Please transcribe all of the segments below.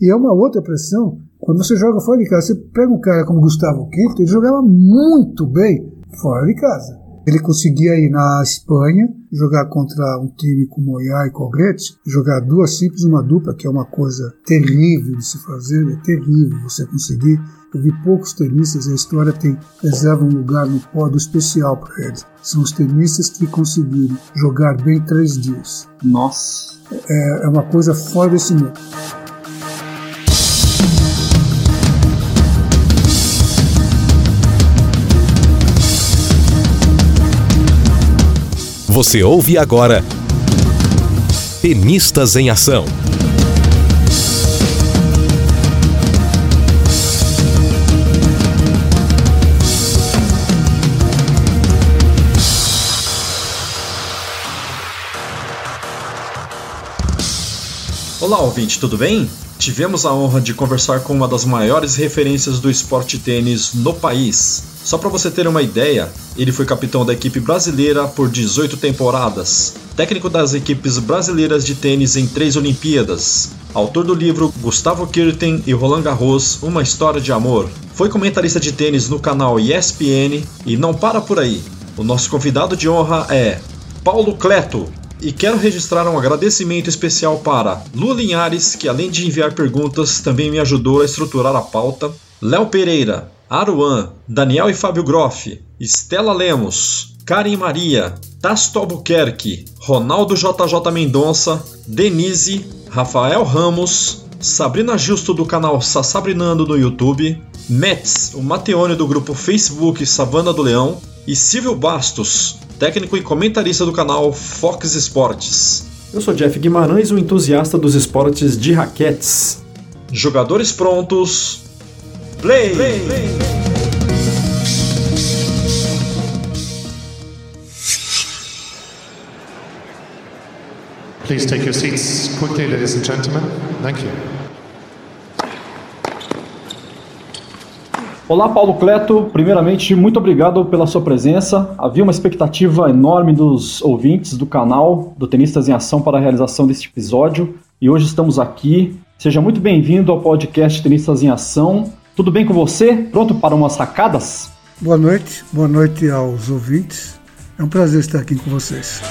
E é uma outra pressão. Quando você joga fora de casa, você pega um cara como Gustavo Quinto, ele jogava muito bem fora de casa. Ele conseguia ir na Espanha, jogar contra um time como Oiá e Cogretti, jogar duas simples uma dupla, que é uma coisa terrível de se fazer, é terrível você conseguir. Eu vi poucos tenistas, a história tem reserva um lugar no pódio especial para eles. São os tenistas que conseguiram jogar bem três dias. Nossa! É, é uma coisa fora desse mundo. Você ouve agora Tenistas em Ação. Olá, ouvinte, tudo bem? Tivemos a honra de conversar com uma das maiores referências do esporte tênis no país. Só para você ter uma ideia, ele foi capitão da equipe brasileira por 18 temporadas, técnico das equipes brasileiras de tênis em três Olimpíadas, autor do livro Gustavo Kirten e Roland Garros Uma História de Amor. Foi comentarista de tênis no canal ESPN e não para por aí. O nosso convidado de honra é Paulo Cleto, e quero registrar um agradecimento especial para Lu Linhares, que além de enviar perguntas, também me ajudou a estruturar a pauta. Léo Pereira, Aruan, Daniel e Fábio Groff, Estela Lemos, Karen Maria, Tasto Albuquerque, Ronaldo JJ Mendonça, Denise, Rafael Ramos, Sabrina Justo do canal Sassabrinando no YouTube, Mets, o Mateone do grupo Facebook Savana do Leão e Silvio Bastos, técnico e comentarista do canal Fox Esportes. Eu sou Jeff Guimarães, o entusiasta dos esportes de raquetes. Jogadores prontos. Play! Play. Please take your seats quickly, ladies and gentlemen. Thank you. Olá, Paulo Cleto. Primeiramente, muito obrigado pela sua presença. Havia uma expectativa enorme dos ouvintes do canal do Tenistas em Ação para a realização deste episódio e hoje estamos aqui. Seja muito bem-vindo ao podcast Tenistas em Ação. Tudo bem com você? Pronto para umas sacadas? Boa noite, boa noite aos ouvintes. É um prazer estar aqui com vocês.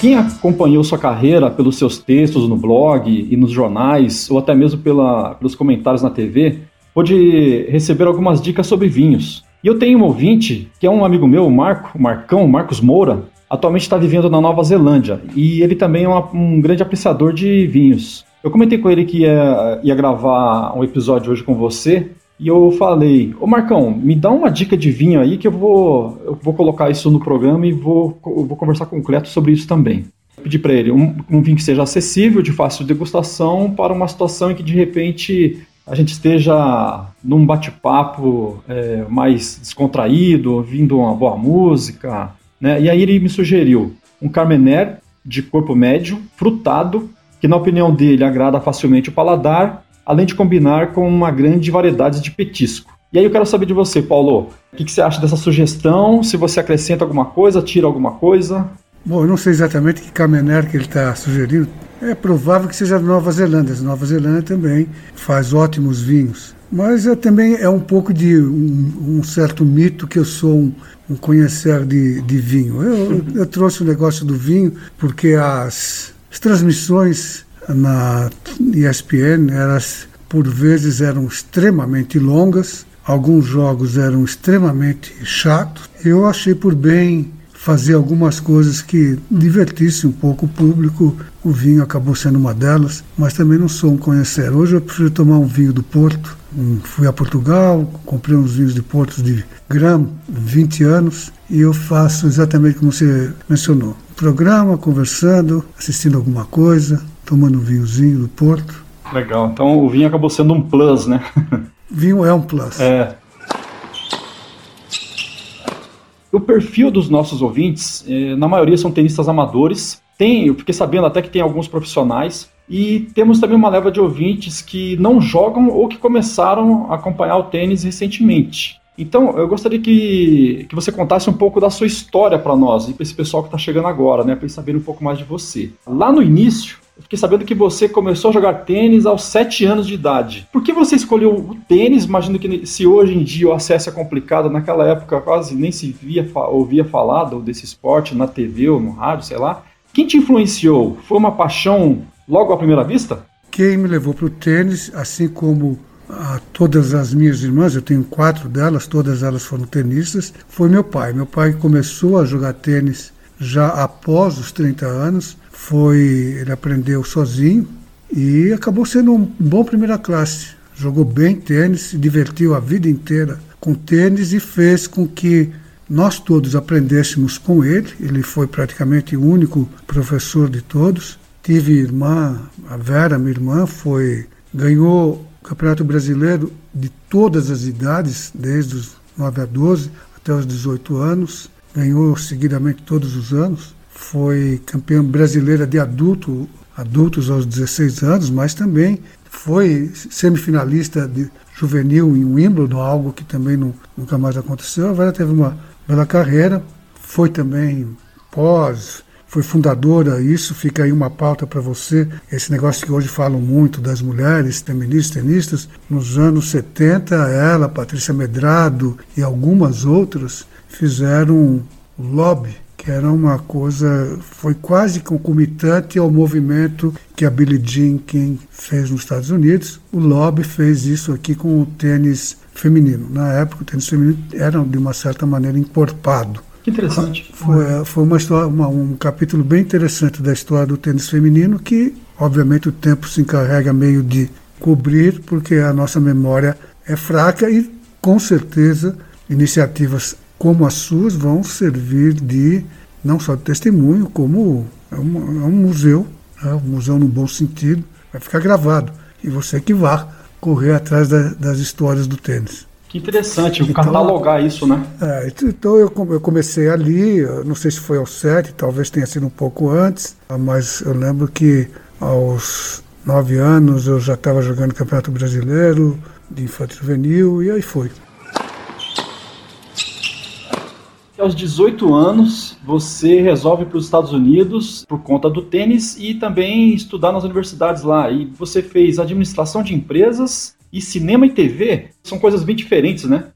Quem acompanhou sua carreira pelos seus textos no blog e nos jornais, ou até mesmo pela, pelos comentários na TV, pôde receber algumas dicas sobre vinhos. E eu tenho um ouvinte, que é um amigo meu, o Marco, o Marcão, Marcos Moura, atualmente está vivendo na Nova Zelândia, e ele também é uma, um grande apreciador de vinhos. Eu comentei com ele que ia, ia gravar um episódio hoje com você, e eu falei, ô Marcão, me dá uma dica de vinho aí que eu vou, eu vou colocar isso no programa e vou, vou conversar com o Cleto sobre isso também. pedi para ele um, um, vinho que seja acessível, de fácil degustação, para uma situação em que de repente a gente esteja num bate-papo é, mais descontraído, ouvindo uma boa música. Né? E aí ele me sugeriu um Carmener de corpo médio, frutado, que na opinião dele agrada facilmente o paladar além de combinar com uma grande variedade de petisco. E aí eu quero saber de você, Paulo, o que, que você acha dessa sugestão? Se você acrescenta alguma coisa, tira alguma coisa? Bom, eu não sei exatamente que Camener que ele está sugerindo. É provável que seja Nova Zelândia. Nova Zelândia também faz ótimos vinhos. Mas é, também é um pouco de um, um certo mito que eu sou um, um conhecer de, de vinho. Eu, eu, trouxe o negócio do vinho porque as, as transmissões na ESPN, elas por vezes eram extremamente longas, alguns jogos eram extremamente chatos. Eu achei por bem fazer algumas coisas que divertissem um pouco o público. O vinho acabou sendo uma delas, mas também não sou um conhecer. Hoje eu prefiro tomar um vinho do Porto. fui a Portugal, comprei uns vinhos de Porto de grama, 20 anos, e eu faço exatamente como você mencionou. Programa, conversando, assistindo alguma coisa, tomando um vinhozinho do Porto. Legal. Então o vinho acabou sendo um plus, né? Vinho é um plus. É. O perfil dos nossos ouvintes, eh, na maioria são tenistas amadores. Tem, eu fiquei sabendo até que tem alguns profissionais. E temos também uma leva de ouvintes que não jogam ou que começaram a acompanhar o tênis recentemente. Então, eu gostaria que, que você contasse um pouco da sua história para nós e para esse pessoal que está chegando agora, né, para eles saberem um pouco mais de você. Lá no início, eu fiquei sabendo que você começou a jogar tênis aos 7 anos de idade. Por que você escolheu o tênis? Imagino que se hoje em dia o acesso é complicado, naquela época quase nem se via, ouvia falar desse esporte na TV ou no rádio, sei lá. Quem te influenciou? Foi uma paixão logo à primeira vista? Quem me levou para o tênis, assim como a todas as minhas irmãs, eu tenho quatro delas, todas elas foram tenistas, foi meu pai. Meu pai começou a jogar tênis já após os 30 anos foi ele aprendeu sozinho e acabou sendo um bom primeira classe. Jogou bem tênis, se divertiu a vida inteira com tênis e fez com que nós todos aprendêssemos com ele. Ele foi praticamente o único professor de todos. Tive irmã, a Vera, minha irmã, foi ganhou Campeonato Brasileiro de todas as idades, desde os 9 a 12 até os 18 anos. Ganhou seguidamente todos os anos foi campeã brasileira de adulto, adultos aos 16 anos, mas também foi semifinalista de juvenil em Wimbledon, algo que também não, nunca mais aconteceu. Vera teve uma bela carreira, foi também pós, foi fundadora, isso fica aí uma pauta para você, esse negócio que hoje falam muito das mulheres feministas, tenistas, nos anos 70, ela, Patrícia Medrado e algumas outras fizeram lobby que era uma coisa, foi quase concomitante ao movimento que a Billie Jean King fez nos Estados Unidos. O lobby fez isso aqui com o tênis feminino. Na época, o tênis feminino era, de uma certa maneira, encorpado. Que interessante. Foi, foi uma história, uma, um capítulo bem interessante da história do tênis feminino que, obviamente, o tempo se encarrega meio de cobrir, porque a nossa memória é fraca e, com certeza, iniciativas como as suas vão servir de não só de testemunho, como é um, é um museu, é um museu no bom sentido, vai ficar gravado. E você que vá correr atrás da, das histórias do tênis. Que interessante, então, catalogar isso, né? É, então eu, eu comecei ali, não sei se foi aos sete, talvez tenha sido um pouco antes, mas eu lembro que aos nove anos eu já estava jogando Campeonato Brasileiro de Infantil Juvenil e aí foi. aos 18 anos, você resolve para os Estados Unidos por conta do tênis e também estudar nas universidades lá. E você fez administração de empresas e cinema e TV. São coisas bem diferentes, né?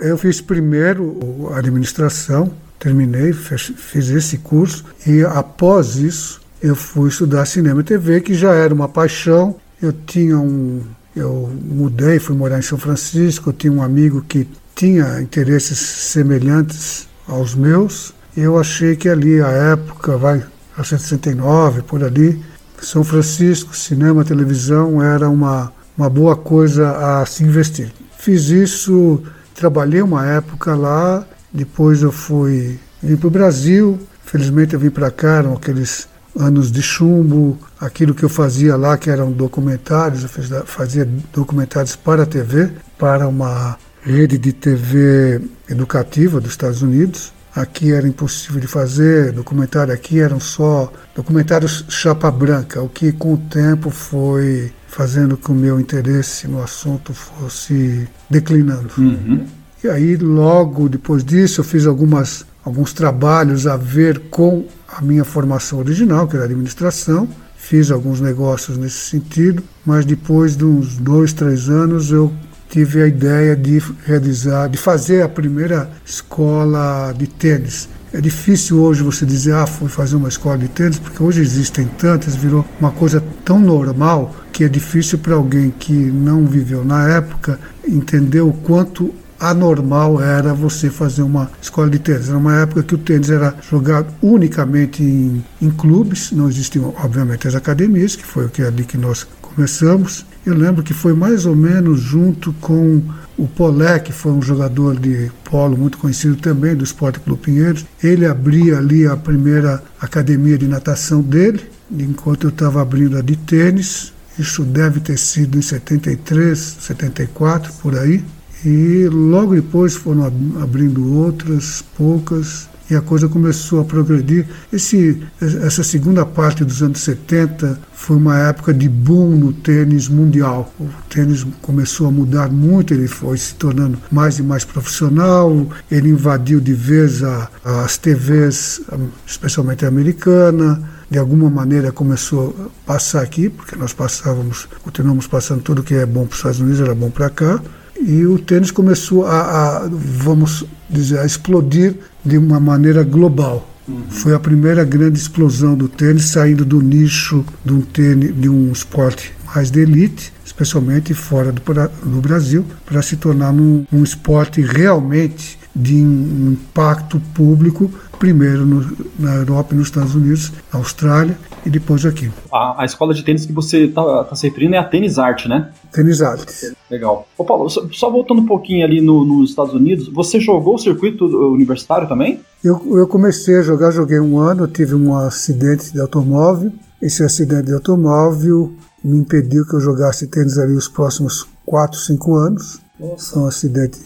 Eu fiz primeiro administração, terminei, fiz esse curso e após isso eu fui estudar cinema e TV, que já era uma paixão. Eu tinha um, eu mudei, fui morar em São Francisco. Eu tinha um amigo que tinha interesses semelhantes aos meus. Eu achei que ali, a época, vai, a 69, por ali, São Francisco, cinema, televisão, era uma, uma boa coisa a se investir. Fiz isso, trabalhei uma época lá, depois eu fui vim para o Brasil, felizmente eu vim para cá, eram aqueles anos de chumbo, aquilo que eu fazia lá, que eram documentários, eu fazia documentários para a TV, para uma rede de TV educativa dos Estados Unidos. Aqui era impossível de fazer, documentário aqui eram só documentários chapa branca, o que com o tempo foi fazendo com que o meu interesse no assunto fosse declinando. Uhum. E aí, logo depois disso, eu fiz algumas, alguns trabalhos a ver com a minha formação original, que era administração. Fiz alguns negócios nesse sentido, mas depois de uns dois, três anos, eu tive a ideia de realizar, de fazer a primeira escola de tênis. É difícil hoje você dizer, ah, fui fazer uma escola de tênis, porque hoje existem tantas, virou uma coisa tão normal que é difícil para alguém que não viveu na época entender o quanto anormal era você fazer uma escola de tênis. Era uma época que o tênis era jogado unicamente em, em clubes, não existiam, obviamente, as academias, que foi o que é ali que nós começamos. Eu lembro que foi mais ou menos junto com o Polé, que foi um jogador de polo muito conhecido também do Esporte Clube Pinheiros. Ele abria ali a primeira academia de natação dele, enquanto eu estava abrindo a de tênis. Isso deve ter sido em 73, 74, por aí. E logo depois foram abrindo outras, poucas. E a coisa começou a progredir. Esse, essa segunda parte dos anos 70 foi uma época de boom no tênis mundial. O tênis começou a mudar muito, ele foi se tornando mais e mais profissional, ele invadiu de vez a, as TVs, especialmente a americana, de alguma maneira começou a passar aqui, porque nós passávamos, continuamos passando tudo que é bom para os Estados Unidos, era bom para cá, e o tênis começou a, a, vamos dizer, a explodir de uma maneira global. Uhum. Foi a primeira grande explosão do tênis, saindo do nicho de um, tênis, de um esporte mais de elite, especialmente fora do, do Brasil, para se tornar um, um esporte realmente de um impacto público primeiro no, na Europa e nos Estados Unidos, na Austrália e depois aqui. A, a escola de tênis que você está tá se referindo é a Tênis Art, né? Tênis Art. Legal. Ô Paulo, só, só voltando um pouquinho ali no, nos Estados Unidos, você jogou o circuito universitário também? Eu, eu comecei a jogar, joguei um ano, tive um acidente de automóvel. Esse acidente de automóvel me impediu que eu jogasse tênis ali os próximos 4, 5 anos. Nossa. Foi um acidente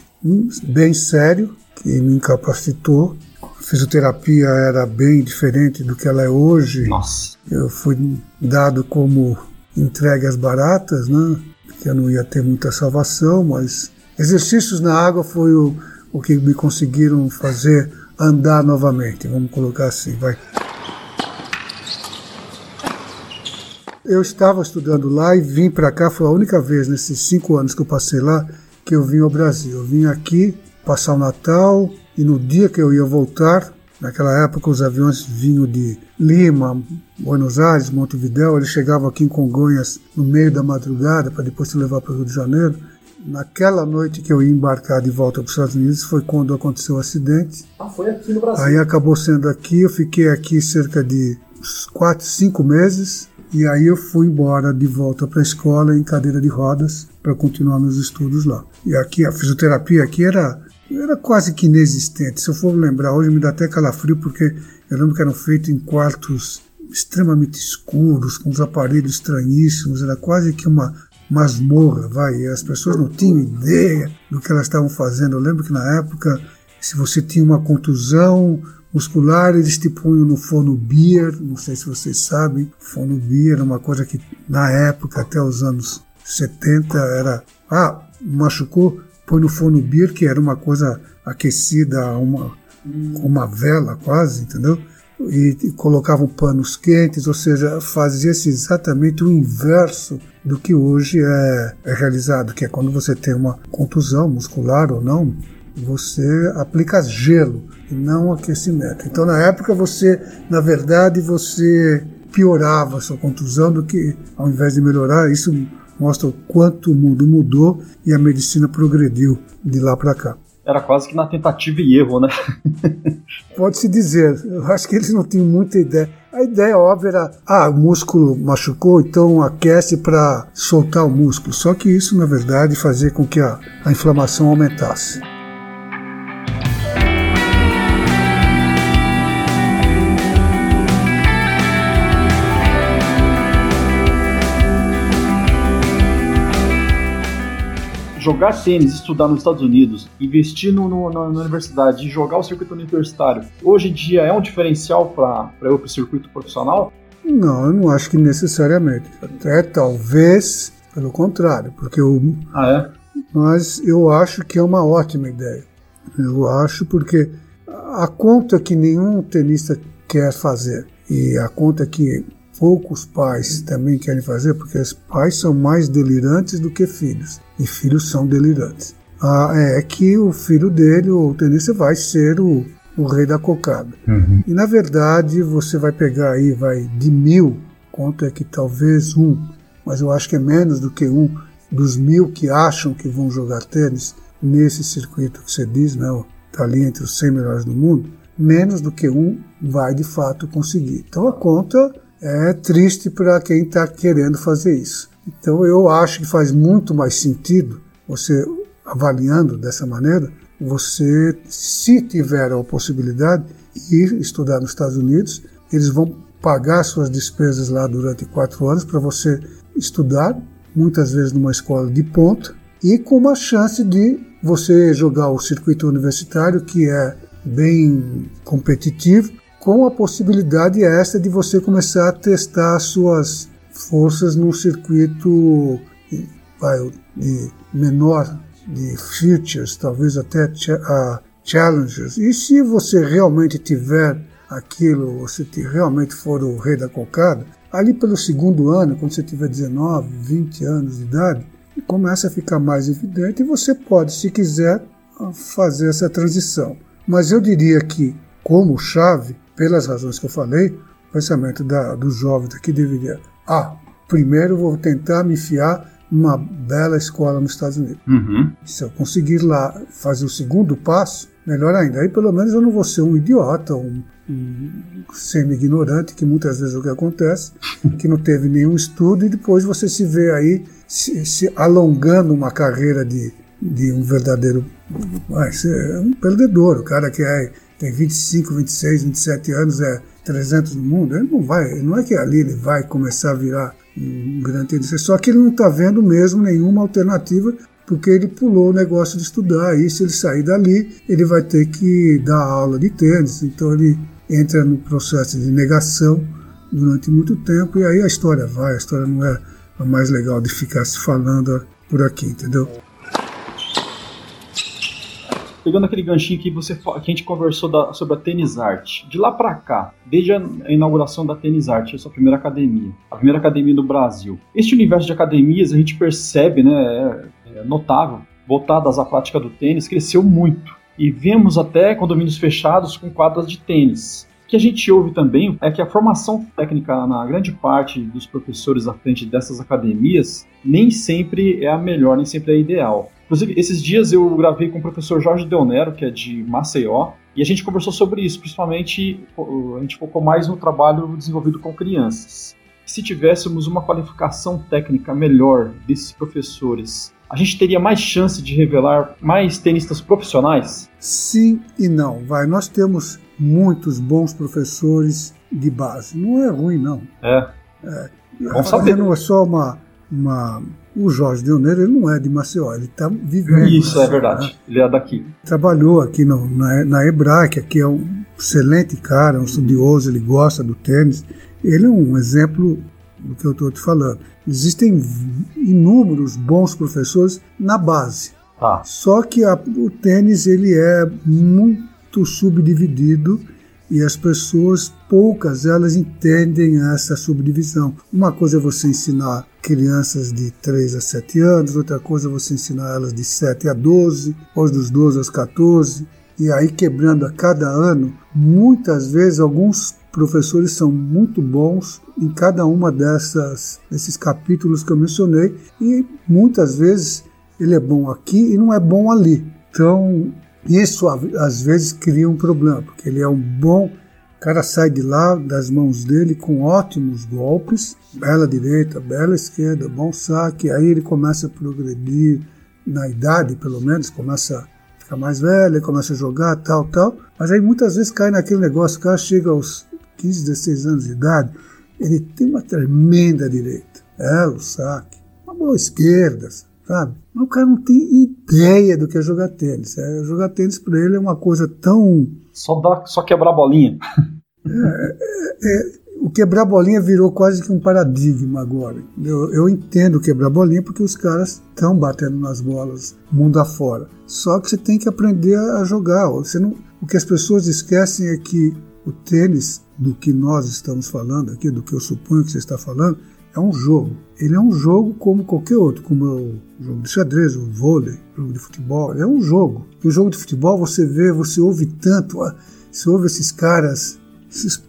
bem sério que me incapacitou fisioterapia era bem diferente do que ela é hoje. Nossa. Eu fui dado como entregue às baratas, né? Que eu não ia ter muita salvação, mas exercícios na água foi o, o que me conseguiram fazer andar novamente. Vamos colocar assim, vai. Eu estava estudando lá e vim para cá. Foi a única vez nesses cinco anos que eu passei lá que eu vim ao Brasil. Eu vim aqui passar o Natal, e no dia que eu ia voltar, naquela época os aviões vinham de Lima, Buenos Aires, Montevidéu, eles chegavam aqui em Congonhas no meio da madrugada para depois se levar para o Rio de Janeiro. Naquela noite que eu ia embarcar de volta para os Estados Unidos foi quando aconteceu o acidente. Ah, foi aqui no Brasil. Aí acabou sendo aqui, eu fiquei aqui cerca de 4, 5 meses. E aí eu fui embora de volta para a escola em cadeira de rodas para continuar meus estudos lá. E aqui a fisioterapia aqui era era quase que inexistente. Se eu for lembrar hoje, me dá até calafrio, porque eu lembro que eram feitos em quartos extremamente escuros, com os aparelhos estranhíssimos, era quase que uma masmorra, vai, as pessoas não tinham ideia do que elas estavam fazendo. Eu lembro que na época, se você tinha uma contusão muscular, eles te punham no fonobier, não sei se vocês sabem, fonobier era uma coisa que na época, até os anos 70, era, ah, machucou, põe no forno beer, que era uma coisa aquecida a uma, hum. uma vela quase, entendeu? E, e colocavam panos quentes, ou seja, fazia-se exatamente o inverso do que hoje é, é realizado, que é quando você tem uma contusão muscular ou não, você aplica gelo e não aquecimento. Então, na época, você, na verdade, você piorava a sua contusão do que, ao invés de melhorar, isso mostra o quanto o mundo mudou e a medicina progrediu de lá para cá. Era quase que na tentativa e erro, né? Pode-se dizer. Eu acho que eles não tinham muita ideia. A ideia óbvia era: ah, o músculo machucou, então aquece para soltar o músculo. Só que isso, na verdade, fazia com que a, a inflamação aumentasse. Jogar tênis, estudar nos Estados Unidos, investir no, no, na, universidade e jogar o circuito universitário, hoje em dia é um diferencial para eu para o circuito profissional? Não, eu não acho que necessariamente. Até talvez, pelo contrário, porque eu. Ah, é? Mas eu acho que é uma ótima ideia. Eu acho porque a conta que nenhum tenista quer fazer e a conta que poucos pais também querem fazer, porque os pais são mais delirantes do que filhos, e filhos são delirantes. Ah, é que o filho dele, o tenista, vai ser o, o rei da cocada. Uhum. E na verdade, você vai pegar aí, vai de mil, conta que talvez um, mas eu acho que é menos do que um dos mil que acham que vão jogar tênis nesse circuito que você diz, né? Está ali entre os 100 melhores do mundo. Menos do que um vai de fato conseguir. Então a conta é triste para quem está querendo fazer isso. Então eu acho que faz muito mais sentido você avaliando dessa maneira, você, se tiver a possibilidade, ir estudar nos Estados Unidos, eles vão pagar suas despesas lá durante quatro anos para você estudar, muitas vezes numa escola de ponta, e com uma chance de você jogar o circuito universitário, que é bem competitivo, com a possibilidade esta de você começar a testar suas forças num circuito de menor, de features, talvez até a challengers. E se você realmente tiver aquilo, você realmente for o rei da cocada, ali pelo segundo ano, quando você tiver 19, 20 anos de idade, começa a ficar mais evidente e você pode, se quiser, fazer essa transição. Mas eu diria que, como chave, pelas razões que eu falei, o pensamento da, dos jovens aqui deveria. Ah, primeiro vou tentar me enfiar numa bela escola nos Estados Unidos. Uhum. Se eu conseguir lá fazer o segundo passo, melhor ainda. Aí pelo menos eu não vou ser um idiota, um, um semi-ignorante, que muitas vezes é o que acontece, que não teve nenhum estudo e depois você se vê aí se, se alongando uma carreira de, de um verdadeiro. Mas é um perdedor, o cara que é tem 25, 26, 27 anos, é 300 no mundo, ele não vai, não é que ali ele vai começar a virar um grande tenista, só que ele não está vendo mesmo nenhuma alternativa porque ele pulou o negócio de estudar. E se ele sair dali, ele vai ter que dar aula de tênis. Então ele entra no processo de negação durante muito tempo e aí a história vai. A história não é a mais legal de ficar se falando por aqui, entendeu? Pegando aquele ganchinho que você que a gente conversou da, sobre a Tênis Art, de lá para cá, desde a inauguração da Tênis Art, a sua primeira academia, a primeira academia do Brasil. Este universo de academias a gente percebe, né, é, é notável, voltadas à prática do tênis, cresceu muito. E vemos até condomínios fechados com quadras de tênis. O que a gente ouve também é que a formação técnica na grande parte dos professores à frente dessas academias nem sempre é a melhor, nem sempre é a ideal. Inclusive, esses dias eu gravei com o professor Jorge Deonero, que é de Maceió, e a gente conversou sobre isso, principalmente a gente focou mais no trabalho desenvolvido com crianças. Se tivéssemos uma qualificação técnica melhor desses professores, a gente teria mais chance de revelar mais tenistas profissionais? Sim e não. Vai, nós temos muitos bons professores de base. Não é ruim, não. É. é. Vamos saber. Não é só uma, uma o Jorge Deoneiro ele não é de Maceió, ele está vivendo. Isso, Maceió, é verdade. Né? Ele é daqui. Trabalhou aqui no, na, na Hebraica, que é um excelente cara, um estudioso, ele gosta do tênis. Ele é um exemplo do que eu estou te falando. Existem inúmeros bons professores na base. Tá. Só que a, o tênis ele é muito subdividido e as pessoas, poucas elas entendem essa subdivisão. Uma coisa é você ensinar crianças de 3 a 7 anos, outra coisa é você ensinar elas de 7 a 12, ou dos 12 aos 14, e aí quebrando a cada ano, muitas vezes alguns professores são muito bons em cada uma dessas desses capítulos que eu mencionei e muitas vezes ele é bom aqui e não é bom ali. Então, isso às vezes cria um problema, porque ele é um bom cara sai de lá, das mãos dele, com ótimos golpes, bela direita, bela esquerda, bom saque. Aí ele começa a progredir na idade, pelo menos, começa a ficar mais velho, começa a jogar, tal, tal. Mas aí muitas vezes cai naquele negócio, o cara chega aos 15, 16 anos de idade, ele tem uma tremenda direita, é o saque, uma boa esquerda, sabe? Mas o cara não tem ideia do que é jogar tênis. É, jogar tênis para ele é uma coisa tão. Só, dá, só quebrar bolinha. É, é, o quebrar bolinha virou quase que um paradigma agora. Eu, eu entendo quebrar bolinha porque os caras estão batendo nas bolas mundo afora. Só que você tem que aprender a jogar. Você não, o que as pessoas esquecem é que o tênis, do que nós estamos falando aqui, do que eu suponho que você está falando, é um jogo. Ele é um jogo como qualquer outro, como é o jogo de xadrez, o vôlei, o jogo de futebol. É um jogo. E o jogo de futebol você vê, você ouve tanto, você ouve esses caras, esses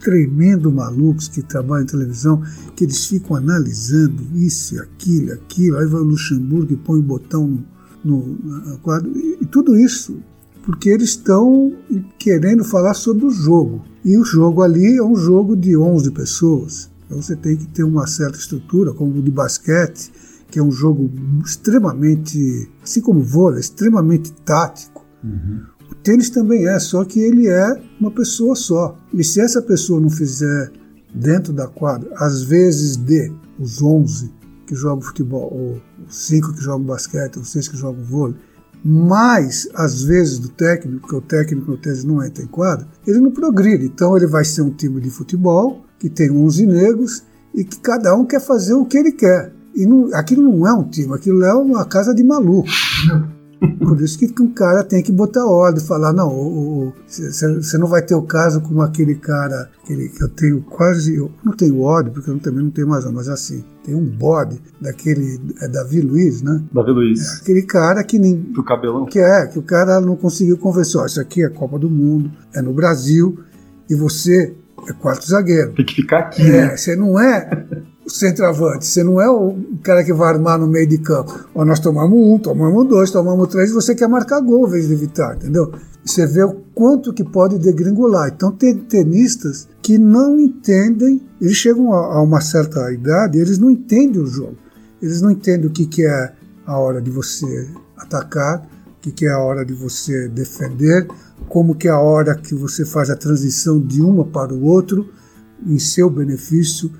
tremendo malucos que trabalham em televisão, que eles ficam analisando isso aquilo, aquilo, aí vai o Luxemburgo e põe o botão no, no quadro. E, e tudo isso porque eles estão querendo falar sobre o jogo. E o jogo ali é um jogo de 11 pessoas. Então você tem que ter uma certa estrutura, como o de basquete, que é um jogo extremamente, assim como o vôlei, extremamente tático. Uhum. O tênis também é, só que ele é uma pessoa só. E se essa pessoa não fizer dentro da quadra, às vezes de os 11 que jogam futebol, ou os 5 que jogam basquete, ou 6 que jogam vôlei, Mas, às vezes, do técnico, porque o técnico no tese não entra em quadro, ele não progride. Então, ele vai ser um time de futebol que tem 11 negros e que cada um quer fazer o que ele quer. E não, aquilo não é um time, aquilo é uma casa de maluco. Por isso que um cara tem que botar ordem, falar, não, você não vai ter o caso como aquele cara aquele, que eu tenho quase, eu não tenho ódio, porque eu também não tenho mais, mas assim, tem um bode daquele, é Davi Luiz, né? Davi Luiz. É, aquele cara que nem... Do cabelão? Que é, que o cara não conseguiu convencer, ó, isso aqui é Copa do Mundo, é no Brasil, e você é quarto zagueiro. Tem que ficar aqui, é, né? Você não é o centroavante, você não é o cara que vai armar no meio de campo. Ó, nós tomamos um, tomamos dois, tomamos três, você quer marcar gol em vez de evitar, entendeu? Você vê o quanto que pode degringolar. Então tem tenistas que não entendem, eles chegam a, uma certa idade, eles não entendem o jogo. Eles não entendem o que, que é a hora de você atacar, o que, que é a hora de você defender, como que a hora que você faz a transição de uma para o outro em seu benefício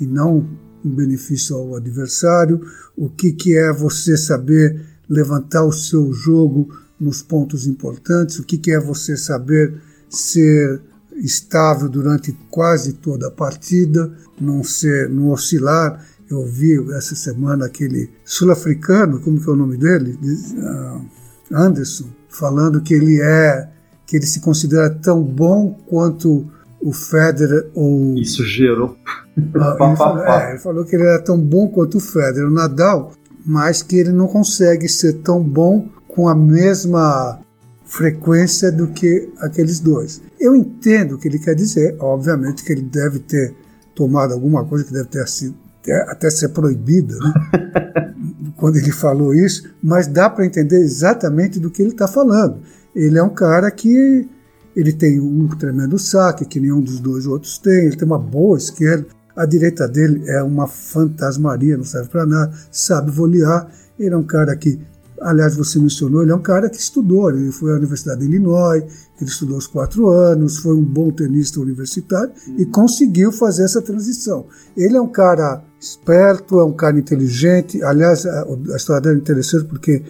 e não em benefício ao adversário, o que, que é você saber levantar o seu jogo nos pontos importantes, o que, que é você saber ser estável durante quase toda a partida, não ser, não oscilar. Eu vi essa semana aquele sul-africano, como que é o nome dele? Uh, Anderson, falando que ele é que ele se considera tão bom quanto o Federer ou. Isso gerou. Ah, ele, falou, é, ele, falou, que ele era tão bom quanto o Federer, o Nadal, mas que ele não consegue ser tão bom com a mesma frequência do que aqueles dois. Eu entendo o que ele quer dizer, obviamente que ele deve ter tomado alguma coisa que deve ter sido até ser proibida, né? quando ele falou isso, mas dá para entender exatamente do que ele está falando. Ele é um cara que ele tem um tremendo saque, que nenhum dos dois outros tem, ele tem uma boa esquerda, a direita dele é uma fantasmaria, não serve para nada, sabe volear, ele é um cara que, aliás, você mencionou, ele é um cara que estudou, ele foi à Universidade de Illinois, ele estudou os quatro anos, foi um bom tenista universitário uhum. e conseguiu fazer essa transição. Ele é um cara esperto, é um cara inteligente, aliás, a, a história dele é interessante porque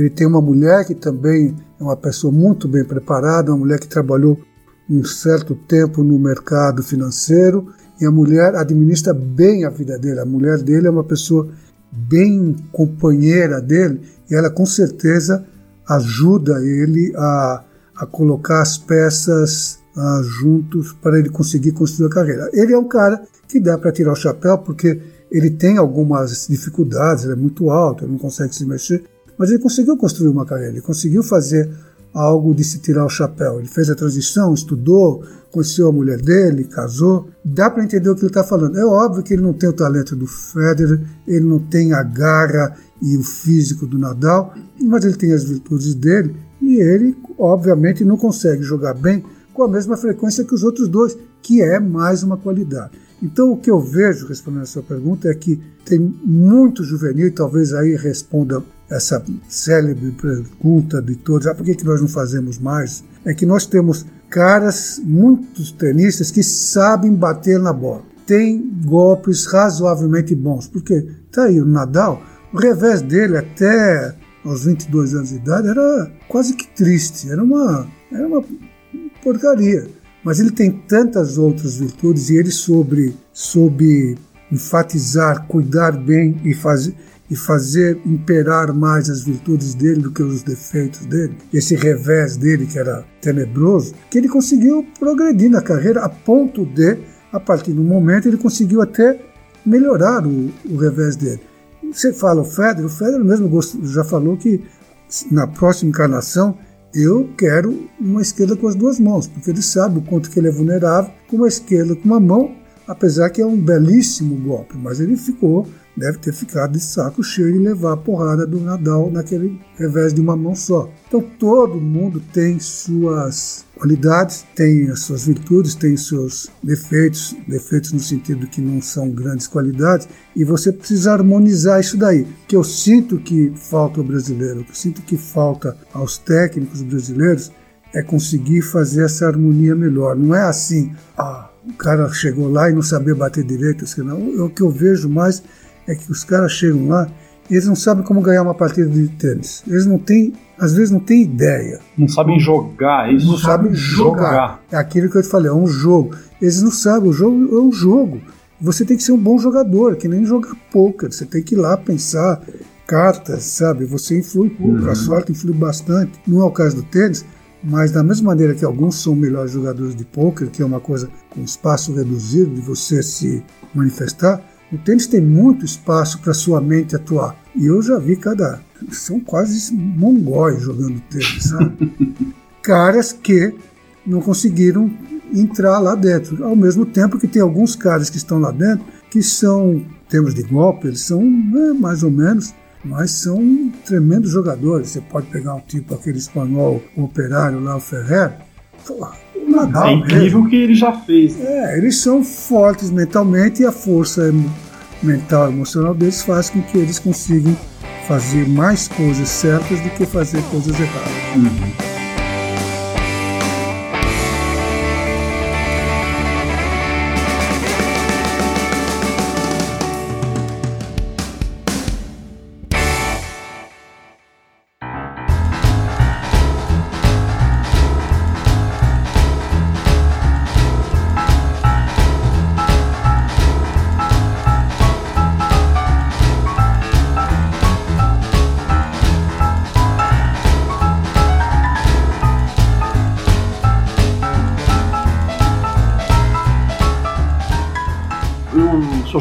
ele tem uma mulher que também é uma pessoa muito bem preparada, uma mulher que trabalhou um certo tempo no mercado financeiro e a mulher administra bem a vida dele. A mulher dele é uma pessoa bem companheira dele e ela com certeza ajuda ele a, a colocar as peças uh, juntos para ele conseguir construir a carreira. Ele é um cara que dá para tirar o chapéu porque ele tem algumas dificuldades, ele é muito alto, ele não consegue se mexer, mas ele conseguiu construir uma carreira, ele conseguiu fazer algo de se tirar o chapéu. Ele fez a transição, estudou, conheceu a mulher dele, casou. Dá para entender o que ele está falando. É óbvio que ele não tem o talento do Federer, ele não tem a garra e o físico do Nadal, mas ele tem as virtudes dele e ele, obviamente, não consegue jogar bem com a mesma frequência que os outros dois, que é mais uma qualidade. Então, o que eu vejo, respondendo a sua pergunta, é que tem muito juvenil, e talvez aí responda essa célebre pergunta de todos: ah, por que, que nós não fazemos mais? É que nós temos caras, muitos tenistas, que sabem bater na bola. Tem golpes razoavelmente bons. Porque tá aí o Nadal, o revés dele até aos 22 anos de idade era quase que triste, era uma, era uma porcaria. Mas ele tem tantas outras virtudes e ele soube, soube enfatizar, cuidar bem e fazer e fazer imperar mais as virtudes dele do que os defeitos dele, esse revés dele que era tenebroso, que ele conseguiu progredir na carreira a ponto de, a partir do momento, ele conseguiu até melhorar o, o revés dele. Você fala o Federer, o Federer mesmo já falou que na próxima encarnação eu quero uma esquerda com as duas mãos, porque ele sabe o quanto que ele é vulnerável com uma esquerda com uma mão, apesar que é um belíssimo golpe, mas ele ficou deve ter ficado de saco cheio de levar a porrada do Nadal naquele revés de uma mão só. Então todo mundo tem suas qualidades, tem as suas virtudes, tem seus defeitos, defeitos no sentido que não são grandes qualidades, e você precisa harmonizar isso daí. Que eu sinto que falta ao brasileiro, que eu sinto que falta aos técnicos brasileiros é conseguir fazer essa harmonia melhor. Não é assim, ah, o cara chegou lá e não sabia bater direito, assim, não. O que eu vejo mais é que os caras chegam lá e eles não sabem como ganhar uma partida de tênis. Eles não têm às vezes não têm ideia. Não sabem jogar, eles não sabem jogar. jogar. É aquilo que eu te falei, é um jogo. Eles não sabem, o jogo é um jogo. Você tem que ser um bom jogador, que nem jogar poker. Você tem que ir lá pensar cartas, sabe? Você influi pouco, uhum. a sorte influi bastante. Não é o caso do tênis, mas da mesma maneira que alguns são melhores jogadores de poker, que é uma coisa com espaço reduzido de você se manifestar, o tênis tem muito espaço para sua mente atuar. E eu já vi cada. São quase mongóis jogando tênis, sabe? Caras que não conseguiram entrar lá dentro. Ao mesmo tempo que tem alguns caras que estão lá dentro que são, em termos de golpe, eles são né, mais ou menos mas são tremendos jogadores. Você pode pegar um tipo, aquele espanhol operário lá, o Ferrer. o Nadal, é incrível o que ele já fez. É, eles são fortes mentalmente e a força mental e emocional deles faz com que eles consigam fazer mais coisas certas do que fazer coisas erradas. Uhum.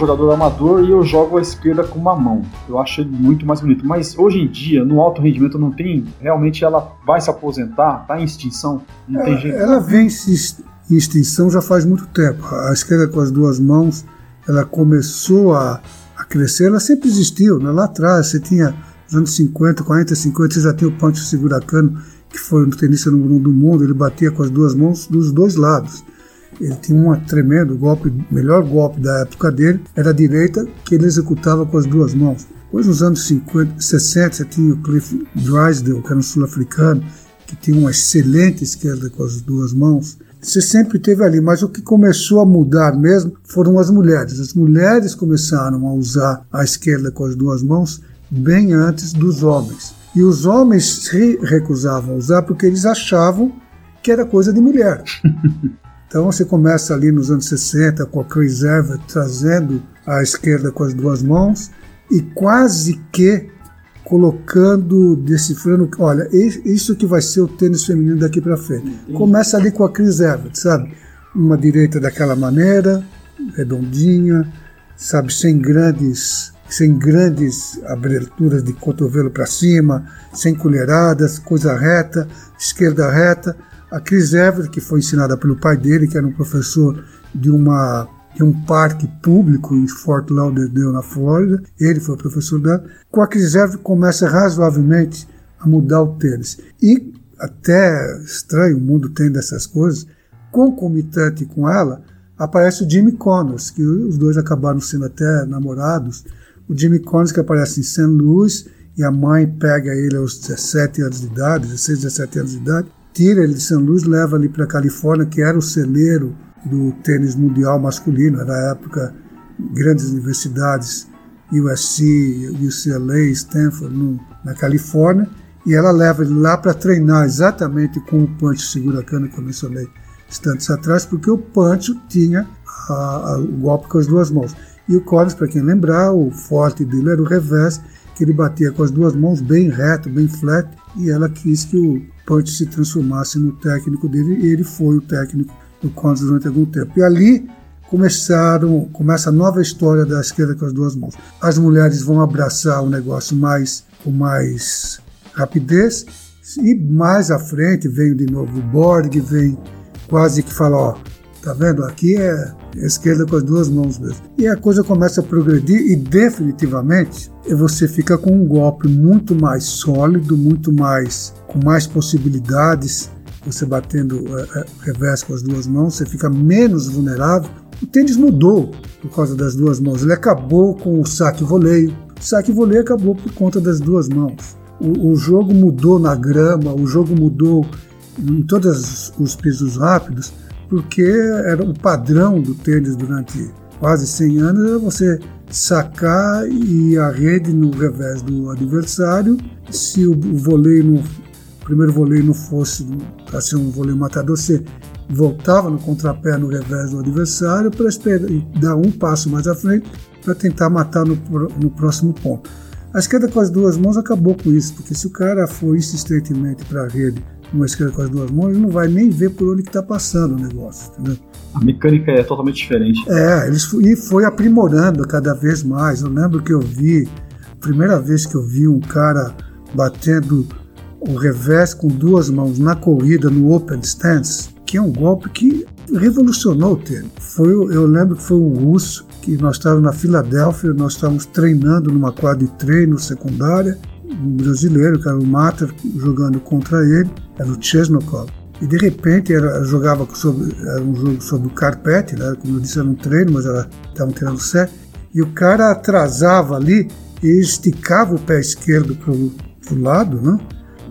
Jogador amador e eu jogo a esquerda com uma mão. Eu acho ele muito mais bonito. Mas hoje em dia, no alto rendimento, não tem. Realmente ela vai se aposentar, tá em extinção. Não é, tem jeito. Ela vem em extinção já faz muito tempo. A esquerda com as duas mãos, ela começou a, a crescer, ela sempre existiu. Né? Lá atrás, você tinha nos anos 50, 40, 50, você já tinha o Pancho Seguracano, que foi o tenista número um do mundo, ele batia com as duas mãos dos dois lados. Ele tinha um tremendo golpe, melhor golpe da época dele era a direita, que ele executava com as duas mãos. Depois, nos anos 50, 60, você tinha o Cliff Drysdale, que era um sul-africano, que tinha uma excelente esquerda com as duas mãos. Você sempre teve ali, mas o que começou a mudar mesmo foram as mulheres. As mulheres começaram a usar a esquerda com as duas mãos bem antes dos homens. E os homens se recusavam a usar porque eles achavam que era coisa de mulher. Então você começa ali nos anos 60 com a Chris Evert trazendo a esquerda com as duas mãos e quase que colocando, decifrando, olha, isso que vai ser o tênis feminino daqui para frente. Começa ali com a Chris Evert, sabe? Uma direita daquela maneira, redondinha, sabe, sem grandes sem grandes aberturas de cotovelo para cima, sem colheradas, coisa reta, esquerda reta, a Chris Everett, que foi ensinada pelo pai dele, que era um professor de uma de um parque público em Fort Lauderdale, na Flórida. Ele foi professor dela. Com a Chris Everett começa razoavelmente a mudar o tênis. E até estranho, o mundo tem dessas coisas. Concomitante com ela, aparece o Jimmy Connors, que os dois acabaram sendo até namorados. O Jimmy Connors que aparece em St. Louis e a mãe pega ele aos 17 anos de idade, 16, 17 anos de idade, tira ele de São Luís, leva ali para a Califórnia, que era o celeiro do tênis mundial masculino. Na época, grandes universidades, USC, UCLA, Stanford, no, na Califórnia, e ela leva ele lá para treinar exatamente com o punch segura-cana que eu mencionei instantes atrás, porque o punch tinha a, a, o golpe com as duas mãos. E o Collins, para quem lembrar, o forte dele era o revés, que ele batia com as duas mãos bem reto, bem flat, e ela quis que o Se transformasse no técnico dele, e ele foi o técnico do Collins durante algum tempo. E ali começaram, começa a nova história da esquerda com as duas mãos. As mulheres vão abraçar o negócio mais com mais rapidez, e mais à frente vem de novo o Borg, vem quase que fala, ó, Tá vendo? Aqui é esquerda com as duas mãos mesmo. E a coisa começa a progredir e definitivamente você fica com um golpe muito mais sólido, muito mais com mais possibilidades. Você batendo é, é, revés com as duas mãos, você fica menos vulnerável. O tênis mudou por causa das duas mãos. Ele acabou com o saque voleio. O saque voleio acabou por conta das duas mãos. O, o jogo mudou na grama, o jogo mudou em todos os pisos rápidos porque era o padrão do tênis durante quase 100 anos era você sacar e a rede no revés do adversário. Se o, voleio não primeiro voleio não fosse para ser um voleio matador, você voltava no contrapé no revés do adversário para dar um passo mais à frente para tentar matar no, no próximo ponto. A esquerda com as duas mãos acabou com isso, porque se o cara for insistentemente para a rede uma esquerda com as duas mãos, ele não vai nem ver por onde está passando o negócio, entendeu? A mecânica é totalmente diferente. É, eles, e foi aprimorando cada vez mais. Eu lembro que eu vi, primeira vez que eu vi um cara batendo o revés com duas mãos na corrida no Open Stance, que é um golpe que revolucionou o tênis. Foi, eu lembro que foi um russo que nós estávamos na Filadélfia, nós estávamos treinando numa quadra de treino secundária, um brasileiro, que era o Mater, jogando contra ele, era o Chesnokov. E de repente era, jogava sobre, era um jogo sobre o carpete, né? como eu disse, era um treino, mas estavam tirando certo. E o cara atrasava ali e esticava o pé esquerdo para o lado, né?